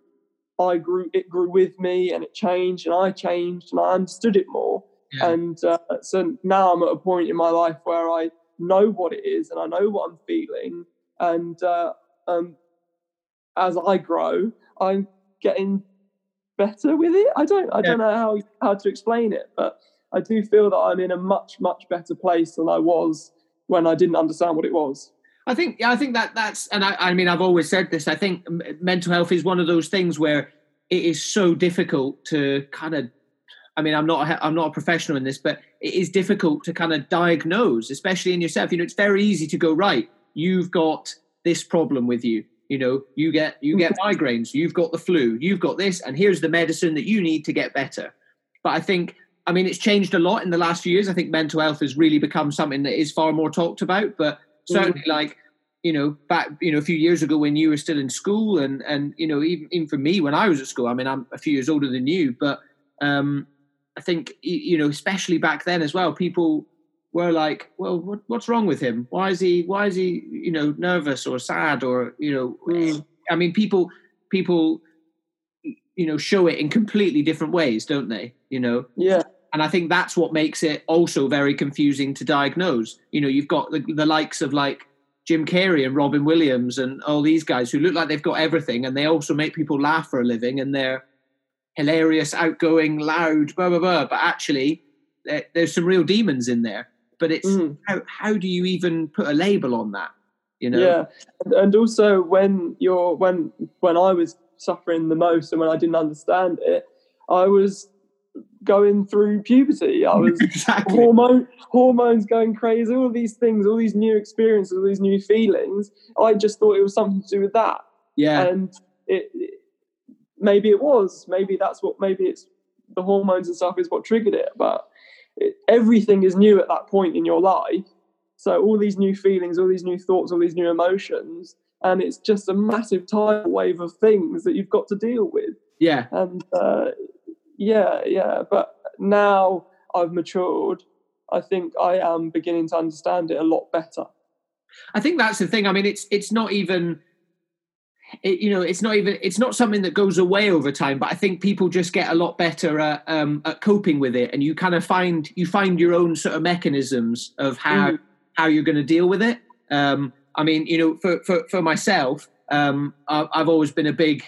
I grew. It grew with me, and it changed, and I changed, and I understood it more. Yeah. And uh, so now I'm at a point in my life where I know what it is and I know what I'm feeling. And uh, um, as I grow, I'm getting better with it. I don't, I don't know how how to explain it, but I do feel that I'm in a much much better place than I was when I didn't understand what it was. I think yeah, I think that that's and I, I mean I've always said this. I think m- mental health is one of those things where it is so difficult to kind of. I mean, I'm not a, I'm not a professional in this, but it is difficult to kind of diagnose, especially in yourself. You know, it's very easy to go right. You've got this problem with you. You know, you get you get migraines. You've got the flu. You've got this, and here's the medicine that you need to get better. But I think, I mean, it's changed a lot in the last few years. I think mental health has really become something that is far more talked about. But certainly like you know back you know a few years ago when you were still in school and and you know even even for me when I was at school I mean I'm a few years older than you but um I think you know especially back then as well people were like well what, what's wrong with him why is he why is he you know nervous or sad or you know Mm. I mean people people you know show it in completely different ways don't they you know Yeah, and I think that's what makes it also very confusing to diagnose. You know, you've got the, the likes of like Jim Carrey and Robin Williams and all these guys who look like they've got everything, and they also make people laugh for a living, and they're hilarious, outgoing, loud, blah blah blah. But actually, there, there's some real demons in there. But it's Mhm. how how do you even put a label on that? You know? yeah, and, also when you're when when I was suffering the most and when I didn't understand it, I was going through puberty. I was exactly. hormone hormones going crazy. All these things, all these new experiences, all these new feelings. I just thought it was something to do with that, Yeah, and it maybe it was. Maybe that's what. Maybe it's the hormones and stuff is what triggered it. But it, everything is new at that point in your life. So all these new feelings, all these new thoughts, all these new emotions, and it's just a massive tidal wave of things that you've got to deal with. yeah, And uh, yeah, yeah. But now I've matured. I think I am beginning to understand it a lot better. I think that's the thing. I mean, it's it's not even, it, you know, it's not even it's not something that goes away over time. But I think people just get a lot better at um, at coping with it, and you kind of find you find your own sort of mechanisms of how Mm. how you're going to deal with it. Um, I mean, you know, for for for myself, um, I, I've always been a big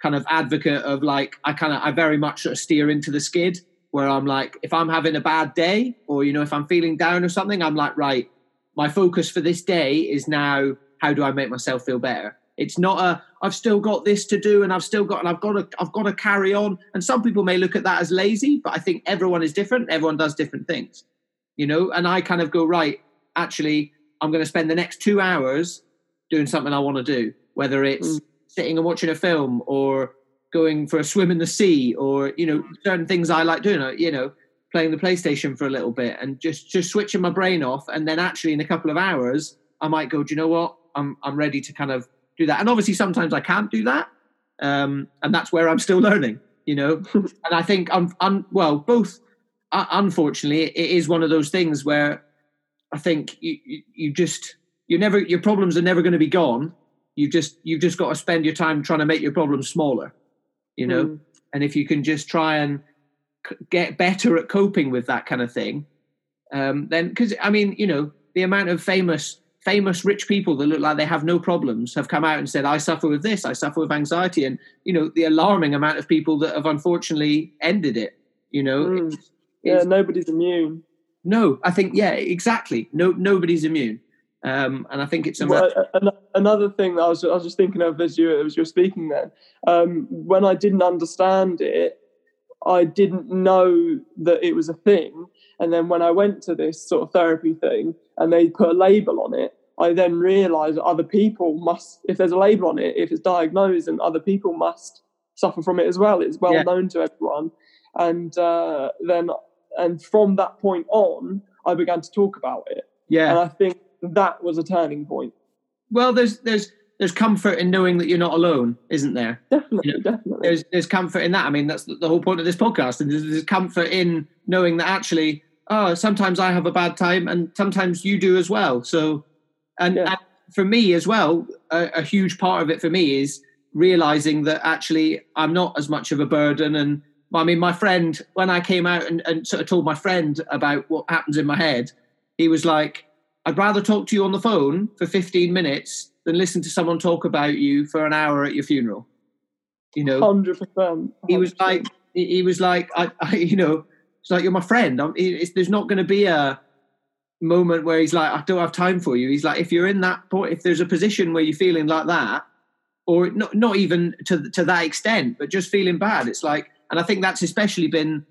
kind of advocate of like I kind of I very much sort of steer into the skid where I'm like if I'm having a bad day or you know if I'm feeling down or something I'm like right my focus for this day is now how do I make myself feel better it's not a I've still got this to do and I've still got and I've got to I've got to carry on and some people may look at that as lazy but I think everyone is different everyone does different things you know and I kind of go right actually I'm going to spend the next 2 hours doing something I want to do whether it's mm sitting and watching a film or going for a swim in the sea or you know certain things I like doing. Uh, you know, playing the PlayStation for a little bit and just just switching my brain off, and then actually in a couple of hours I might go. Do you know what? I'm I'm ready to kind of do that. And obviously sometimes I can't do that, um, and that's where I'm still learning. You know, and I think I'm, I'm well both. Uh, unfortunately, it is one of those things where I think you, you, you just you never your problems are never going to be gone you just you've just got to spend your time trying to make your problems smaller you know mm. and if you can just try and c- get better at coping with that kind of thing um, then because i mean you know the amount of famous famous rich people that look like they have no problems have come out and said i suffer with this i suffer with anxiety and you know the alarming amount of people that have unfortunately ended it you know mm. it's, yeah nobody's immune no i think yeah exactly no nobody's immune um, and I think it's well, another thing that I was, I was just thinking of as you as you were speaking then. Um, when I didn't understand it, I didn't know that it was a thing. And then when I went to this sort of therapy thing and they put a label on it, I then realised that other people must, if there's a label on it, if it's diagnosed, and other people must suffer from it as well. It's well yeah. known to everyone. And uh, then, and from that point on, I began to talk about it. Yeah. And I think that was a turning point. Well, there's there's there's comfort in knowing that you're not alone, isn't there? Definitely, you know, definitely. There's there's comfort in that. I mean, that's the, the whole point of this podcast. And there's, there's, comfort in knowing that actually, oh, sometimes I have a bad time, and sometimes you do as well. So, and, yeah. and for me as well, a, a, huge part of it for me is realizing that actually I'm not as much of a burden. And I mean, my friend, when I came out and, and sort of told my friend about what happens in my head, he was like, I'd rather talk to you on the phone for 15 minutes than listen to someone talk about you for an hour at your funeral. You know, 100%. 100%. He was like, he was like, I, I you know, it's like, you're my friend. there's not going to be a moment where he's like, I don't have time for you. He's like, if you're in that point, if there's a position where you're feeling like that, or not, not even to, to that extent, but just feeling bad, it's like, and I think that's especially been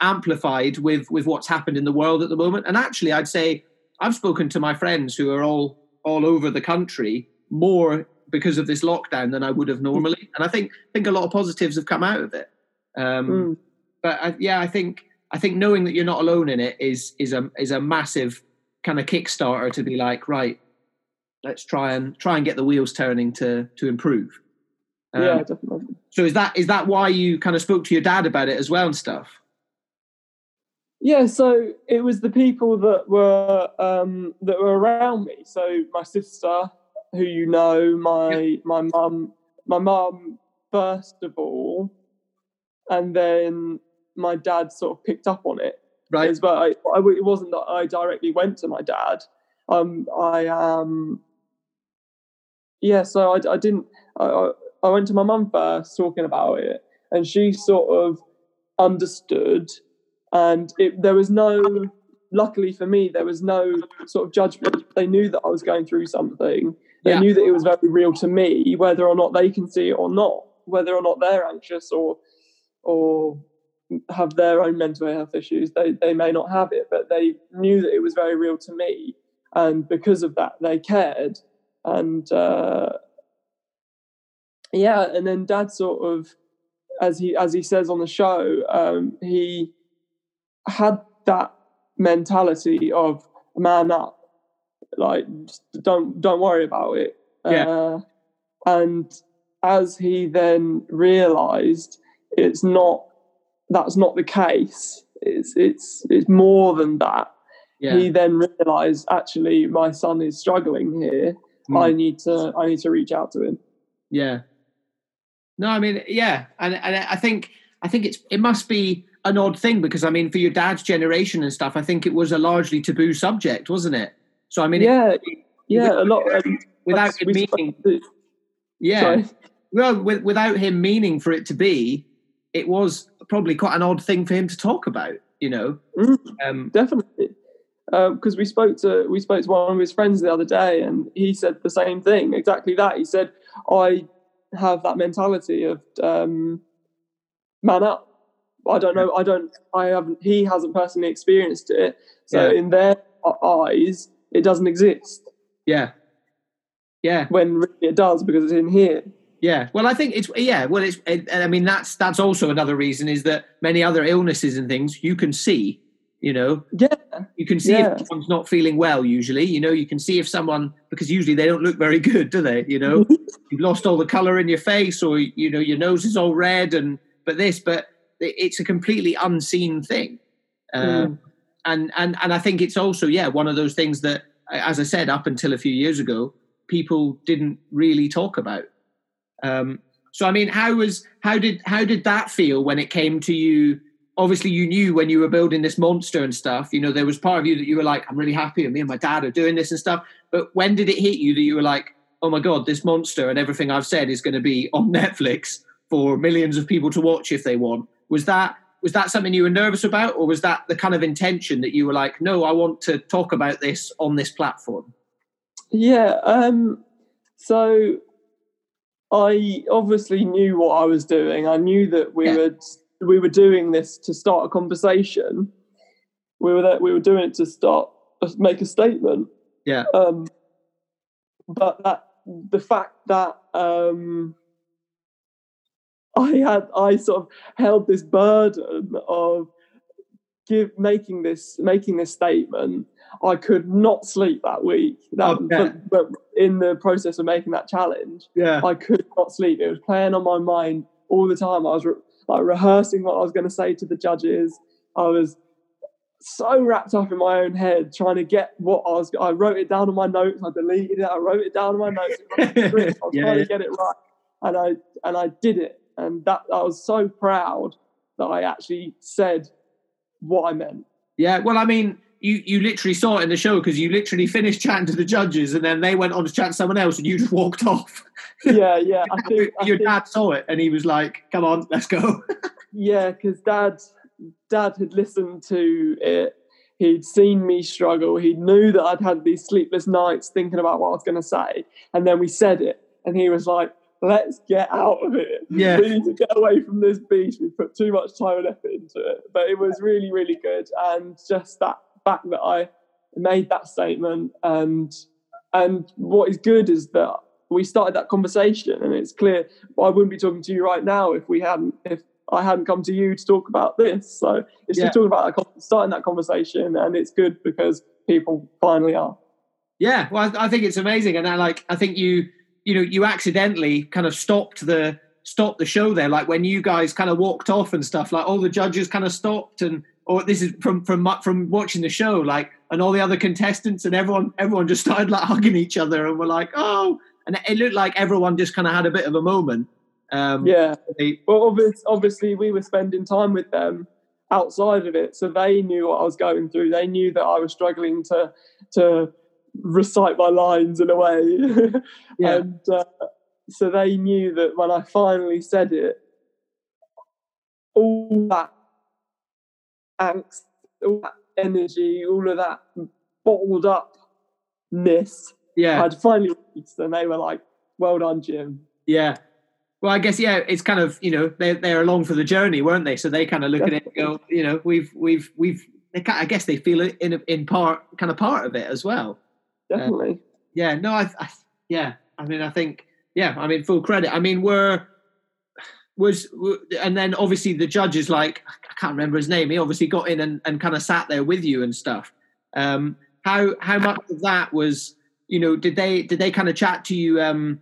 amplified with, with what's happened in the world at the moment. And actually, I'd say I've spoken to my friends who are all all over the country more because of this lockdown than I would have normally, and I think think a lot of positives have come out of it. Um, mm. But I, yeah, I think I think knowing that you're not alone in it is is a is a massive kind of kickstarter to be like, right, let's try and try and get the wheels turning to to improve. Um, yeah, definitely. So is that is that why you kind of spoke to your dad about it as well and stuff? Yeah, so it was the people that were um, that were around me. So my sister, who you know, my my mum, my mum first of all, and then my dad sort of picked up on it. Right, but I, I, it wasn't that I directly went to my dad. Um, I um, yeah, so I, I didn't. I, I went to my mum first, talking about it, and she sort of understood and it, there was no luckily for me there was no sort of judgment they knew that i was going through something they yeah. knew that it was very real to me whether or not they can see it or not whether or not they're anxious or or have their own mental health issues they they may not have it but they knew that it was very real to me and because of that they cared and uh, yeah and then dad sort of as he as he says on the show um, he had that mentality of man up, like don't don't worry about it. Yeah. Uh, and as he then realised, it's not that's not the case. It's it's it's more than that. Yeah. He then realised actually my son is struggling here. Mm. I need to I need to reach out to him. Yeah. No, I mean, yeah, and and I think I think it's it must be an odd thing because I mean, for your dad's generation and stuff, I think it was a largely taboo subject, wasn't it? So I mean, yeah, it, yeah, a lot. Um, without it meaning, Yeah. So, Well, with, without him meaning for it to be, it was probably quite an odd thing for him to talk about. You know. mm, Um, definitely. Because we spoke to we spoke to one of his friends the other day, and he said the same thing, exactly that. He said, "I have that mentality of um, man up. I don't know. I don't. I haven't. He hasn't personally experienced it. So Yeah. in their eyes, it doesn't exist. yeah. Yeah. When really it does because it's in here. Yeah, well, I think it's yeah. Well, it's it, I mean that's that's also another reason is that many other illnesses and things you can see. You know, Yeah, you can see Yeah. if someone's not feeling well. Usually, you know, you can see if someone because usually they don't look very good, do they? You know, you've lost all the color in your face, or you know, your nose is all red, and but this, but it's a completely unseen thing. Um, Mm. and and and I think it's also yeah one of those things that, as I said, up until a few years ago, people didn't really talk about. Um, so I mean, how was how did how did that feel when it came to you? Obviously, you knew when you were building this monster and stuff. You know, there was part of you that you were like, "I'm really happy," and me and my dad are doing this and stuff. But when did it hit you that you were like, "Oh my god, this monster and everything I've said is going to be on Netflix for millions of people to watch if they want"? Was that was that something you were nervous about, or was that the kind of intention that you were like, "No, I want to talk about this on this platform"? yeah. Um, so I obviously knew what I was doing. I knew that we Yeah. were we were doing this to start a conversation. We were that we were doing it to start make a statement. Yeah. Um, but that the fact that um, I had I sort of held this burden of give making this making this statement. I could not sleep that week. That, Okay. but, but in the process of making that challenge, Yeah, I could not sleep. It was playing on my mind all the time. I was re- like rehearsing what I was going to say to the judges. I was so wrapped up in my own head trying to get what I was. I wrote it down on my notes. I deleted it. I wrote it down on my notes. I was Yeah, trying yeah. to get it right, and I and I did it. And that I was so proud that I actually said what I meant. Yeah, well, I mean, you you literally saw it in the show because you literally finished chatting to the judges, and then they went on to chat to someone else, and you just walked off. Yeah, yeah. I think, I Your think dad saw it, and he was like, "Come on, let's go." Yeah, because dad, dad had listened to it. He'd seen me struggle. He knew that I'd had these sleepless nights thinking about what I was going to say, and then we said it, and he was like, "Let's get out of it. Yeah. we need to get away from this beast. We put too much time and effort into it." But it was really, really good, and just that fact that I made that statement, and and what is good is that we started that conversation, and it's clear I wouldn't be talking to you right now if we hadn't if I hadn't come to you to talk about this. So it's Yeah. just talking about that, starting that conversation, and it's good because people finally are. Yeah, well, I, I think it's amazing, and I like. I think you, you know, you accidentally kind of stopped the stopped the show there. Like when you guys kind of walked off and stuff. Like all the judges kind of stopped, and or this is from from from watching the show. Like and all the other contestants and everyone everyone just started like hugging each other, and were like, oh, and it looked like everyone just kind of had a bit of a moment. Um, Yeah. they- Well, obviously, obviously, we were spending time with them outside of it, so they knew what I was going through. They knew that I was struggling to to recite my lines in a way, Yeah. and uh, so they knew that when I finally said it, all that angst, all that energy, all of that bottled upness yeah, had finally released, and they were like, "Well done, Jim." Yeah. Well, I guess yeah, it's kind of you know they they're along for the journey, weren't they? So they kind of look at it and go, you know, we've we've we've. They kind I guess they feel it in in part, kind of part of it as well. Uh, Definitely. Yeah. No, I, I yeah. I mean, I think yeah. I mean, full credit. I mean, were was and then obviously the judges like I can't remember his name. He obviously got in and, and kind of sat there with you and stuff. Um, how how much of that was you know did they did they kind of chat to you? Um,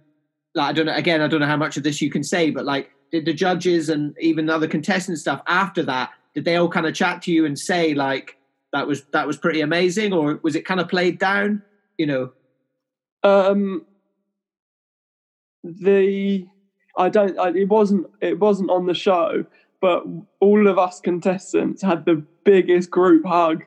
like I don't know. Again, I don't know how much of this you can say, but like, did the judges and even other contestants stuff after that? Did they all kind of chat to you and say like that was that was pretty amazing, or was it kind of played down? You know. Um, the I don't. I, it wasn't. It wasn't on the show, but all of us contestants had the biggest group hug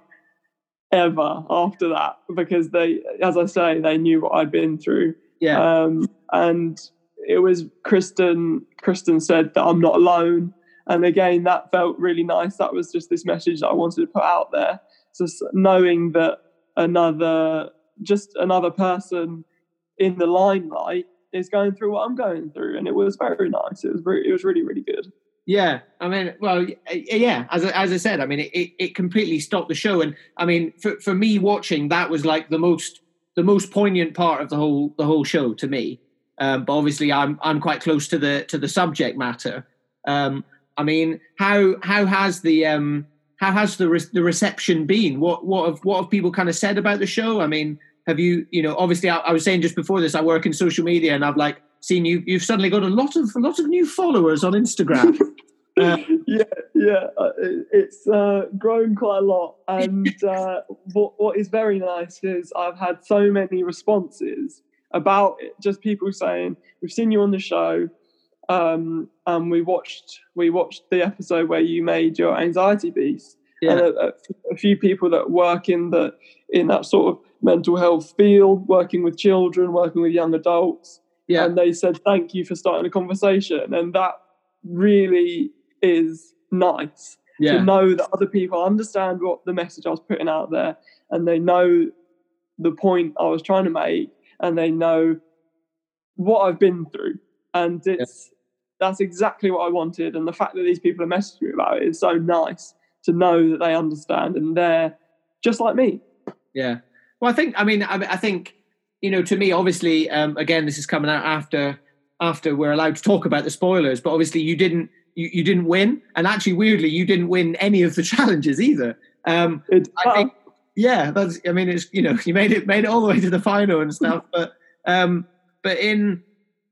ever after that because they, as I say, they knew what I'd been through. Yeah. Um, and it was Kristen. Kristen said that I'm not alone, and again, that felt really nice. That was just this message that I wanted to put out there. Just knowing that another, just another person in the limelight is going through what I'm going through, and it was very nice. It was very, it was really really good. Yeah, I mean, well, yeah, as as I said, I mean, it, it completely stopped the show, and I mean, for for me watching, that was like the most the most poignant part of the whole the whole show to me. Um, but obviously, I'm I'm quite close to the to the subject matter. Um, I mean, how how has the um, how has the re- the reception been? What what have what have people kind of said about the show? I mean, have you you know obviously I, I was saying just before this, I work in social media, and I've like seen you you've suddenly got a lot of a lot of new followers on Instagram. uh, yeah, yeah, uh, it's uh, grown quite a lot, and uh, what what is very nice is I've had so many responses about it. Just people saying, "We've seen you on the show, um, and we watched we watched the episode where you made your anxiety beast." Yeah. And a, a, a few people that work in the in that sort of mental health field, working with children, working with young adults. Yeah. And they said, thank you for starting a conversation. And that really is nice yeah. to know that other people understand what the message I was putting out there and they know the point I was trying to make and they know what I've been through. And it's yeah. that's exactly what I wanted. And the fact that these people are messaging me about it is so nice to know that they understand and they're just like me. Yeah. Well, I think, I mean, I, I think, you know, to me, obviously, um, again, this is coming out after after we're allowed to talk about the spoilers, but obviously you didn't you, you didn't win, and actually, weirdly, you didn't win any of the challenges either. Um, I think, yeah, that's. I mean, it's you know, you made it made it all the way to the final and stuff, but um, but in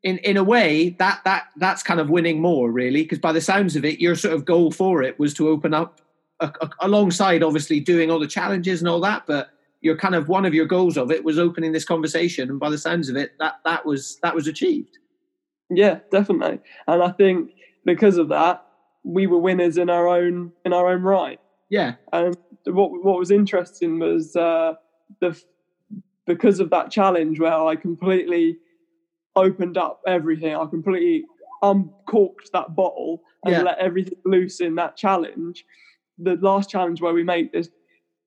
in in a way that that that's kind of winning more really because by the sounds of it your sort of goal for it was to open up a, a, alongside obviously doing all the challenges and all that but your kind of one of your goals of it was opening this conversation and by the sounds of it that that was that was achieved yeah definitely and i think because of that, we were winners in our own in our own right. Yeah. And what what was interesting was uh, the because of that challenge where I completely opened up everything. I completely uncorked that bottle and yeah. let everything loose in that challenge. The last challenge where we made this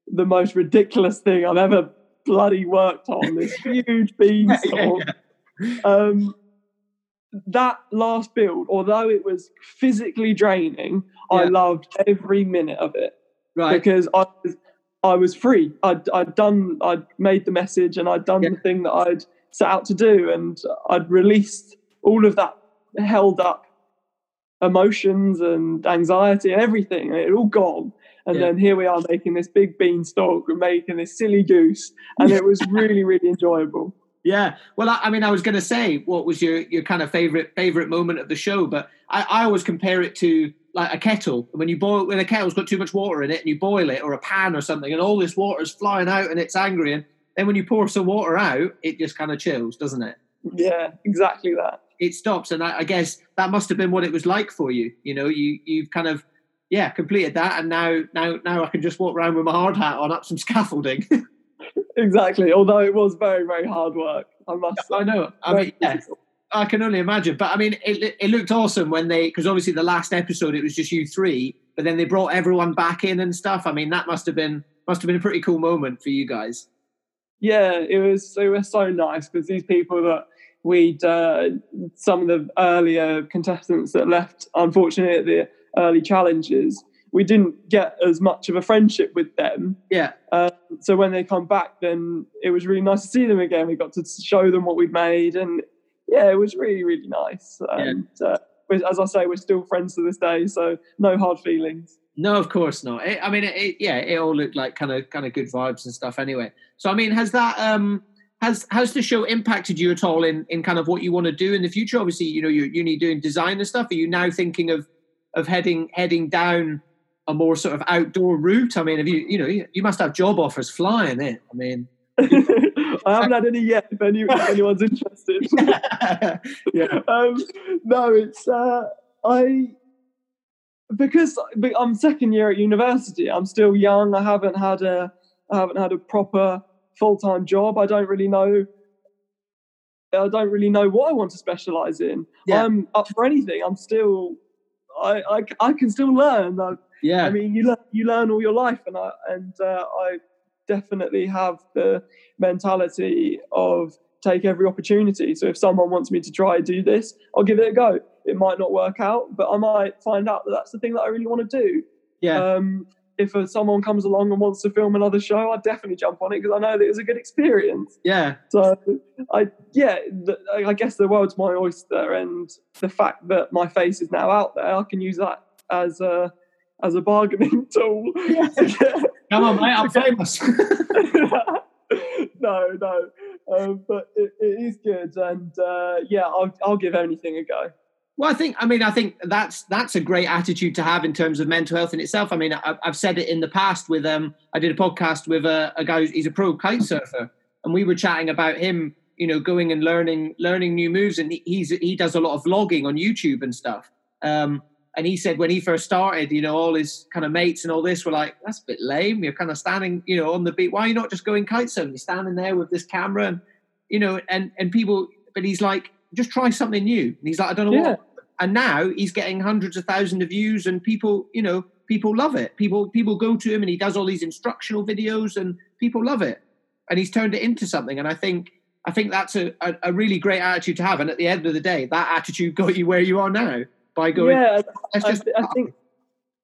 the most ridiculous thing I've ever bloody worked on. This huge beanstalk. yeah, um, that last build, although it was physically draining, yeah. I loved every minute of it. Right. Because I was, I was free. I'd, I'd done, I'd made the message and I'd done yeah. the thing that I'd set out to do. And I'd released all of that held up emotions and anxiety and everything. And it all gone. And yeah. then here we are making this big beanstalk, we're making this silly goose. And it was really, really enjoyable. Yeah, well, I, I, mean, I was going to say what was your your kind of favorite favorite moment of the show, but I, I always compare it to like a kettle. When you boil, when a kettle's got too much water in it, and you boil it, or a pan or something, and all this water's flying out, and it's angry, and then when you pour some water out, it just kind of chills, doesn't it? Yeah, exactly that. It stops, and I, I guess that must have been what it was like for you. You know, you you've kind of yeah completed that, and now now now I can just walk around with my hard hat on up some scaffolding. exactly. Although it was very, very hard work. I must. Yeah, I know. I mean, yeah, I can only imagine. But I mean, it, it looked awesome when they because obviously the last episode it was just you three, but then they brought everyone back in and stuff. I mean, that must have been must have been a pretty cool moment for you guys. Yeah, it was. It was so nice because these people that we'd uh, some of the earlier contestants that left, unfortunately, at the early challenges we didn't get as much of a friendship with them. Yeah. Uh, so when they come back, then it was really nice to see them again. We got to show them what we'd made, and yeah, it was really really nice. And yeah. uh, as I say, we're still friends to this day, so no hard feelings. No, of course not. It, I mean, it, yeah, it all looked like kind of kind of good vibes and stuff. Anyway, so I mean, has that um has has the show impacted you at all in in kind of what you want to do in the future? Obviously, you know, you're uni doing design and stuff. Are you now thinking of of heading heading down a more sort of outdoor route? I mean, have you you know you must have job offers flying in. I mean, I haven't had any yet. If, any, if anyone's interested, yeah. Um, no, it's uh, I because I'm second year at university. I'm still young. I haven't had a I haven't had a proper full time job. I don't really know I don't really know what I want to specialize in. Yeah. I'm up for anything. I'm still, I, I, I can still learn. I, Yeah. I mean, you learn, you learn all your life, and I, and uh, I definitely have the mentality of take every opportunity. So if someone wants me to try do this, I'll give it a go. It might not work out, but I might find out that that's the thing that I really want to do. yeah. Um, if someone comes along and wants to film another show, I'd definitely jump on it because I know that it was a good experience. yeah. So I, yeah, the, I guess the world's my oyster, and the fact that my face is now out there, I can use that as a as a bargaining tool. Come on, mate. I'm famous. no, no, um, but it, it is good, and uh, yeah, I'll I'll give anything a go. Well, I think I mean I think that's that's a great attitude to have in terms of mental health in itself. I mean, I, I've said it in the past with um I did a podcast with a, a guy who's he's a pro kite surfer, and we were chatting about him, you know, going and learning learning new moves, and he, he's he does a lot of vlogging on YouTube and stuff. Um, and he said when he first started, you know, all his kind of mates and all this were like, "That's a bit lame. You're kind of standing, you know, on the beach. Why are you not just going kite surfing? You're standing there with this camera, and you know, and and people. But he's like, just try something new. And he's like, I don't know Yeah. what and now he's getting hundreds of thousands of views and people you know people love it people people go to him and he does all these instructional videos and people love it and he's turned it into something and i think i think that's a, a, a really great attitude to have and at the end of the day that attitude got you where you are now by going yeah, I, just th- I think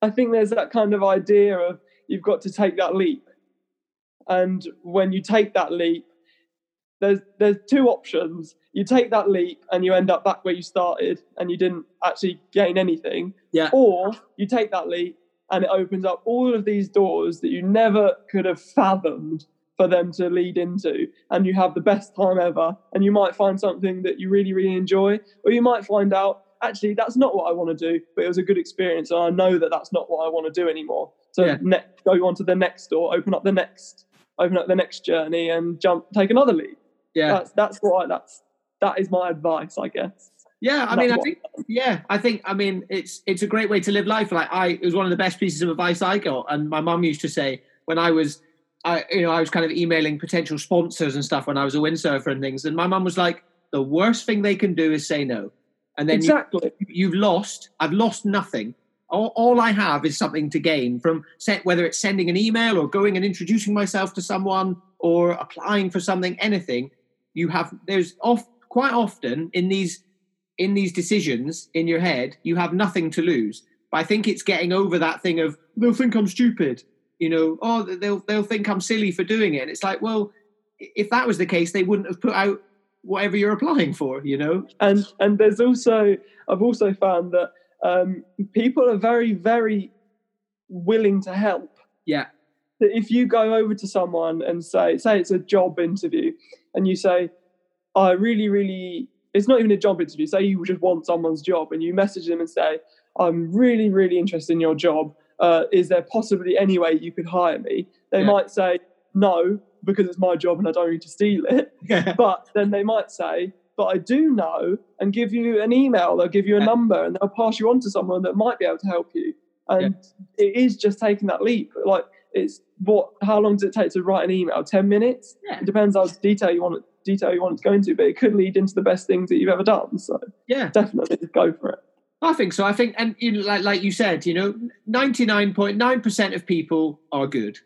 I think there's that kind of idea of you've got to take that leap, and when you take that leap, there's there's two options. You take that leap and you end up back where you started, and you didn't actually gain anything. Yeah. Or you take that leap and it opens up all of these doors that you never could have fathomed for them to lead into, and you have the best time ever. And you might find something that you really really enjoy, or you might find out actually that's not what I want to do, but it was a good experience, and I know that that's not what I want to do anymore. So Yeah. ne- go on to the next door, open up the next, open up the next journey, and jump, take another leap. yeah That's that's what I, that's that is my advice, I guess. yeah i mean i think yeah i think i mean it's it's a great way to live life. Like i it was one of the best pieces of advice i got. And my mum used to say when i was i you know i was kind of emailing potential sponsors and stuff when i was a windsurfer and things. And my mum was like the worst thing they can do is say no. And then you, exactly. you've lost i've lost nothing. All, all i have is something to gain from set whether it's sending an email or going and introducing myself to someone or applying for something anything. You have there's off quite often in these in these decisions in your head you have nothing to lose. But i think it's getting over that thing of they'll think i'm stupid. You know oh they'll they'll think i'm silly for doing it. And it's like well if that was the case they wouldn't have put out whatever you're applying for you know? And and there's also I've also found that um, people are very very willing to help. yeah. That if you go over to someone and say say it's a job interview, and you say, I really really it's not even a job interview. Say you just want someone's job, and you message them and say, I'm really really interested in your job. Uh, is there possibly any way you could hire me? They Yeah. might say no because it's my job and I don't need to steal it yeah but then they might say, but I do know, and give you an email, they'll give you a Yeah. number, and they'll pass you on to someone that might be able to help you. And it is just taking that leap. Like it's what? How long does it take to write an email? Ten minutes. Yeah. It depends how detail you want it, detail you want to go into, but it could lead into the best things that you've ever done. So yeah definitely go for it. I think so. I think, and you know, like like you said, you know, ninety nine point nine percent of people are good,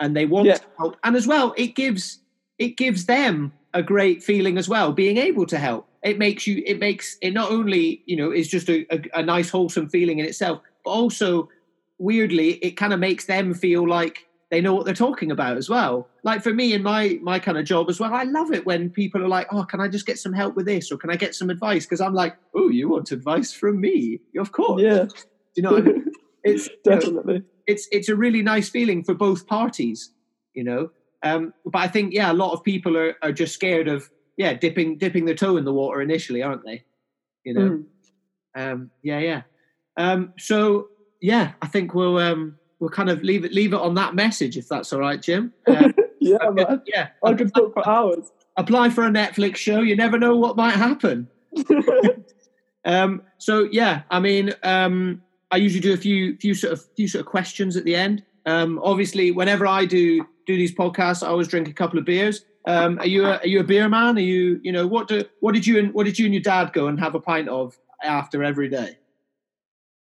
and they want Yeah. to help. And as well, it gives it gives them a great feeling as well, being able to help. It makes you. It makes it not only you know is just a, a, a nice wholesome feeling in itself, but also weirdly, it kind of makes them feel like they know what they're talking about as well. Like for me in my my kind of job as well, I love it when people are like, "Oh, can I just get some help with this, or can I get some advice?" Because I'm like, "Oh, you want advice from me? Of course." Yeah, Do you know, I mean? it's definitely. it's it's a really nice feeling for both parties, you know. Um, but I think yeah, a lot of people are, are just scared of yeah dipping dipping their toe in the water initially, aren't they? You know. Mm. Um, yeah, yeah. Um, so yeah, I think we'll um, we'll kind of leave it leave it on that message if that's all right, Jim. Yeah, man. yeah, I could talk for hours. apply for a Netflix show. You never know what might happen. Um, so yeah, I mean, um, I usually do a few few sort of few sort of questions at the end. Um, obviously, whenever I do do these podcasts, I always drink a couple of beers. Um, are you a, are you a beer man? Are you you know what do what did you and what did you and your dad go and have a pint of after every day?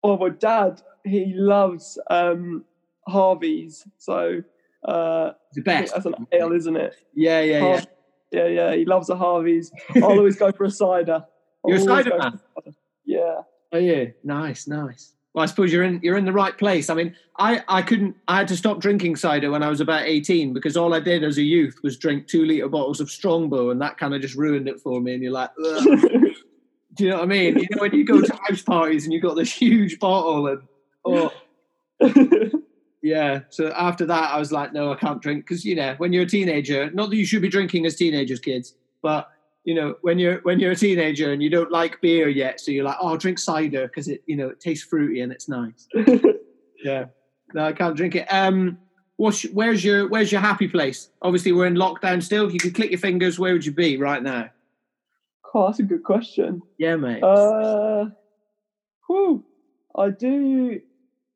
Oh, my dad, he loves um, Harvey's. So uh, The best. that's an ale, isn't it? Yeah, yeah, yeah. Yeah, yeah. He loves a Harvey's. I'll always go for a cider. I'll You're a cider man? cider. Yeah. Oh yeah, nice, nice. Well, I suppose you're in you're in the right place. I mean, I I couldn't. I had to stop drinking cider when I was about eighteen because all I did as a youth was drink two liter bottles of Strongbow, and that kind of just ruined it for me. And you're like, do you know what I mean? You know when you go to house parties and you've got this huge bottle, and oh yeah. So after that, I was like, no, I can't drink because you know when you're a teenager, not that you should be drinking as teenagers, kids, but you know when you're when you're a teenager and you don't like beer yet, so you're like, oh, I'll drink cider because it you know it tastes fruity and it's nice. Yeah. No, I can't drink it. Um, what's where's your where's your happy place? Obviously, we're in lockdown still. If you could click your fingers, where would you be right now? oh, that's a good question. Yeah, mate. Uh, whew, I do.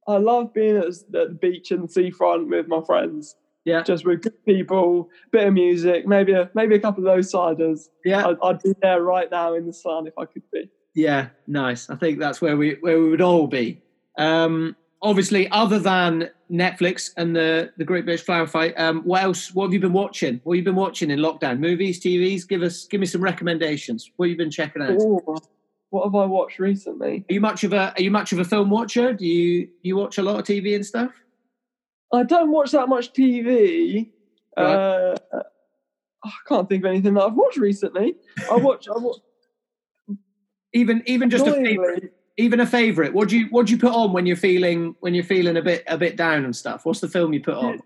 I love being at, the beach and seafront with my friends, yeah, just with good people, bit of music, maybe a maybe a couple of those ciders. yeah, I'd, I'd be there right now in the sun if I could be. yeah. Nice. I think that's where we where we would all be. Um, obviously, other than Netflix and the the Great British Flower Fight, um, what else? What have you been watching? What have you been watching in lockdown? Movies, TVs? Give us give me some recommendations. What have you been checking out? Ooh, what have I watched recently? Are you much of a Are you much of a film watcher? Do you do you watch a lot of TV and stuff? I don't watch that much TV. Right. Uh, I can't think of anything that I've watched recently. I watch. I watch. Even even just a favorite. even a favorite what do you what do you put on when you're feeling when you're feeling a bit a bit down and stuff what's the film you put on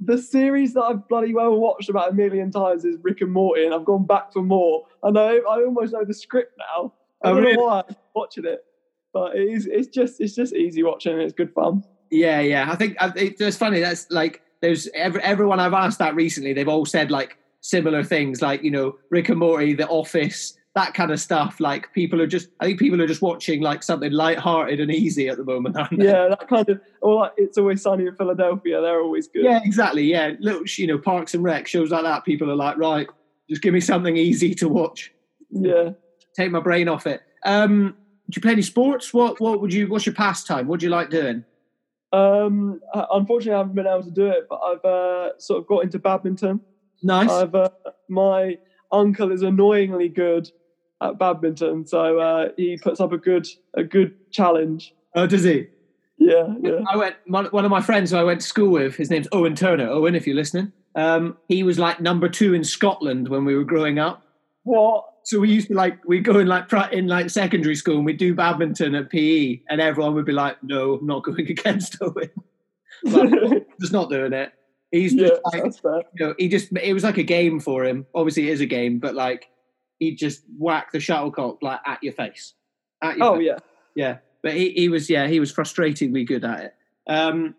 the series that I've bloody well watched about a million times is Rick and Morty, and I've gone back for more. I know I almost know the script now. I don't know why I'm watching it, but it is. It's just it's just easy watching. and It's good fun. yeah yeah i think it, it's funny that's like there's every, everyone i've asked that recently they've all said like similar things like you know rick and morty the office that kind of stuff like people are just i think people are just watching like something light-hearted and easy at the moment aren't they? Yeah, that kind of. Or like it's always sunny in Philadelphia. They're always good. yeah exactly yeah little you know parks and rec shows like that people are like right just give me something easy to watch yeah. Take my brain off it. Um, do you play any sports? What what would you? What's your pastime? What do you like doing? Um, uh, unfortunately, I haven't been able to do it, but I've uh, sort of got into badminton. Nice. I've uh, my uncle is annoyingly good at badminton, so uh, he puts up a good a good challenge. oh, does he? Yeah, yeah. I went. One, one of my friends who I went to school with. His name's Owen Turner. Owen, if you're listening, um, he was like number two in Scotland when we were growing up. What? So we used to like we go in like in like secondary school and we do badminton at PE, and everyone would be like, "No, I'm not going against Owen. Like, just not doing it." He's yeah, just like you know, he just it was like a game for him. Obviously, it is a game, but like he just whack the shuttlecock like at your face. At your Oh face. yeah. yeah. But he, he was yeah he was frustratingly good at it. Um,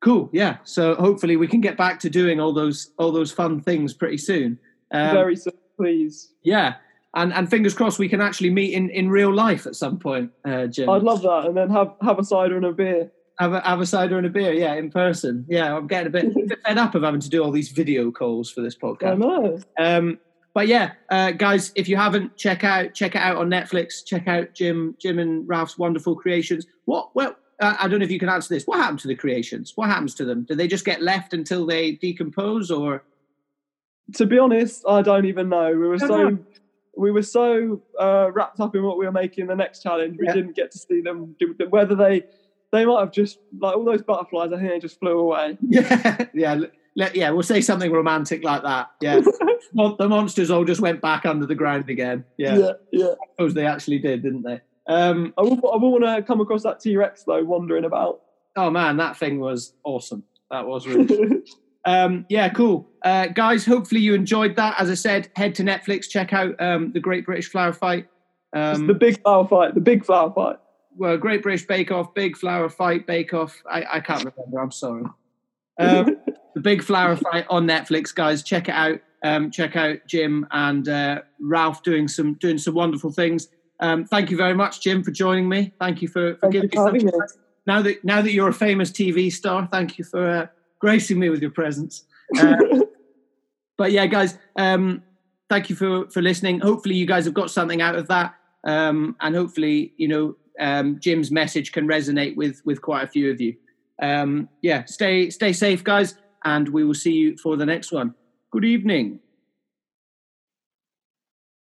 cool, yeah. So hopefully we can get back to doing all those all those fun things pretty soon. Um, Very soon, please. yeah, and and fingers crossed we can actually meet in, in real life at some point, uh, Jim. I'd love that, and then have have a cider and a beer. have a, have a cider and a beer, yeah, in person. Yeah, I'm getting a bit, a bit fed up of having to do all these video calls for this podcast. I know. Um, but yeah, uh, guys, if you haven't, check out check it out on Netflix. Check out Jim Jim and Ralph's wonderful creations. What? Well, uh, I don't know if you can answer this. What happened to the creations? What happens to them? Do they just get left until they decompose, or To be honest, I don't even know. We were so know. We were so uh, wrapped up in what we were making the next challenge, we Yeah. didn't get to see them. do- Whether they they might have just like all those butterflies. I think they just flew away. yeah, yeah, let, yeah? We'll say something romantic like that. Yeah, the monsters all just went back under the ground again. Yeah, yeah. yeah. I suppose they actually did, didn't they? Um, I will, I want to come across that T Rex though, wandering about. oh man, that thing was awesome. That was really. Um, yeah, cool. Uh, guys, hopefully you enjoyed that. As I said, head to Netflix, check out um, the Great British Flower Fight. Um, the big flower fight. The big flower fight. well, Great British Bake Off, Big Flower Fight, Bake Off. I, I can't remember. I'm sorry. Um, the Big Flower Fight on Netflix, guys. Check it out. Um, check out Jim and uh, Ralph doing some doing some wonderful things. Um, thank you very much, Jim, for joining me. Thank you for, for Thank giving for me having some me. now that now that you're a famous TV star, thank you for uh, gracing me with your presence. Uh, but yeah, guys, um, thank you for for listening. Hopefully, you guys have got something out of that, um, and hopefully, you know, um, Jim's message can resonate with with quite a few of you. Um, yeah, stay stay safe, guys, and we will see you for the next one. Good evening.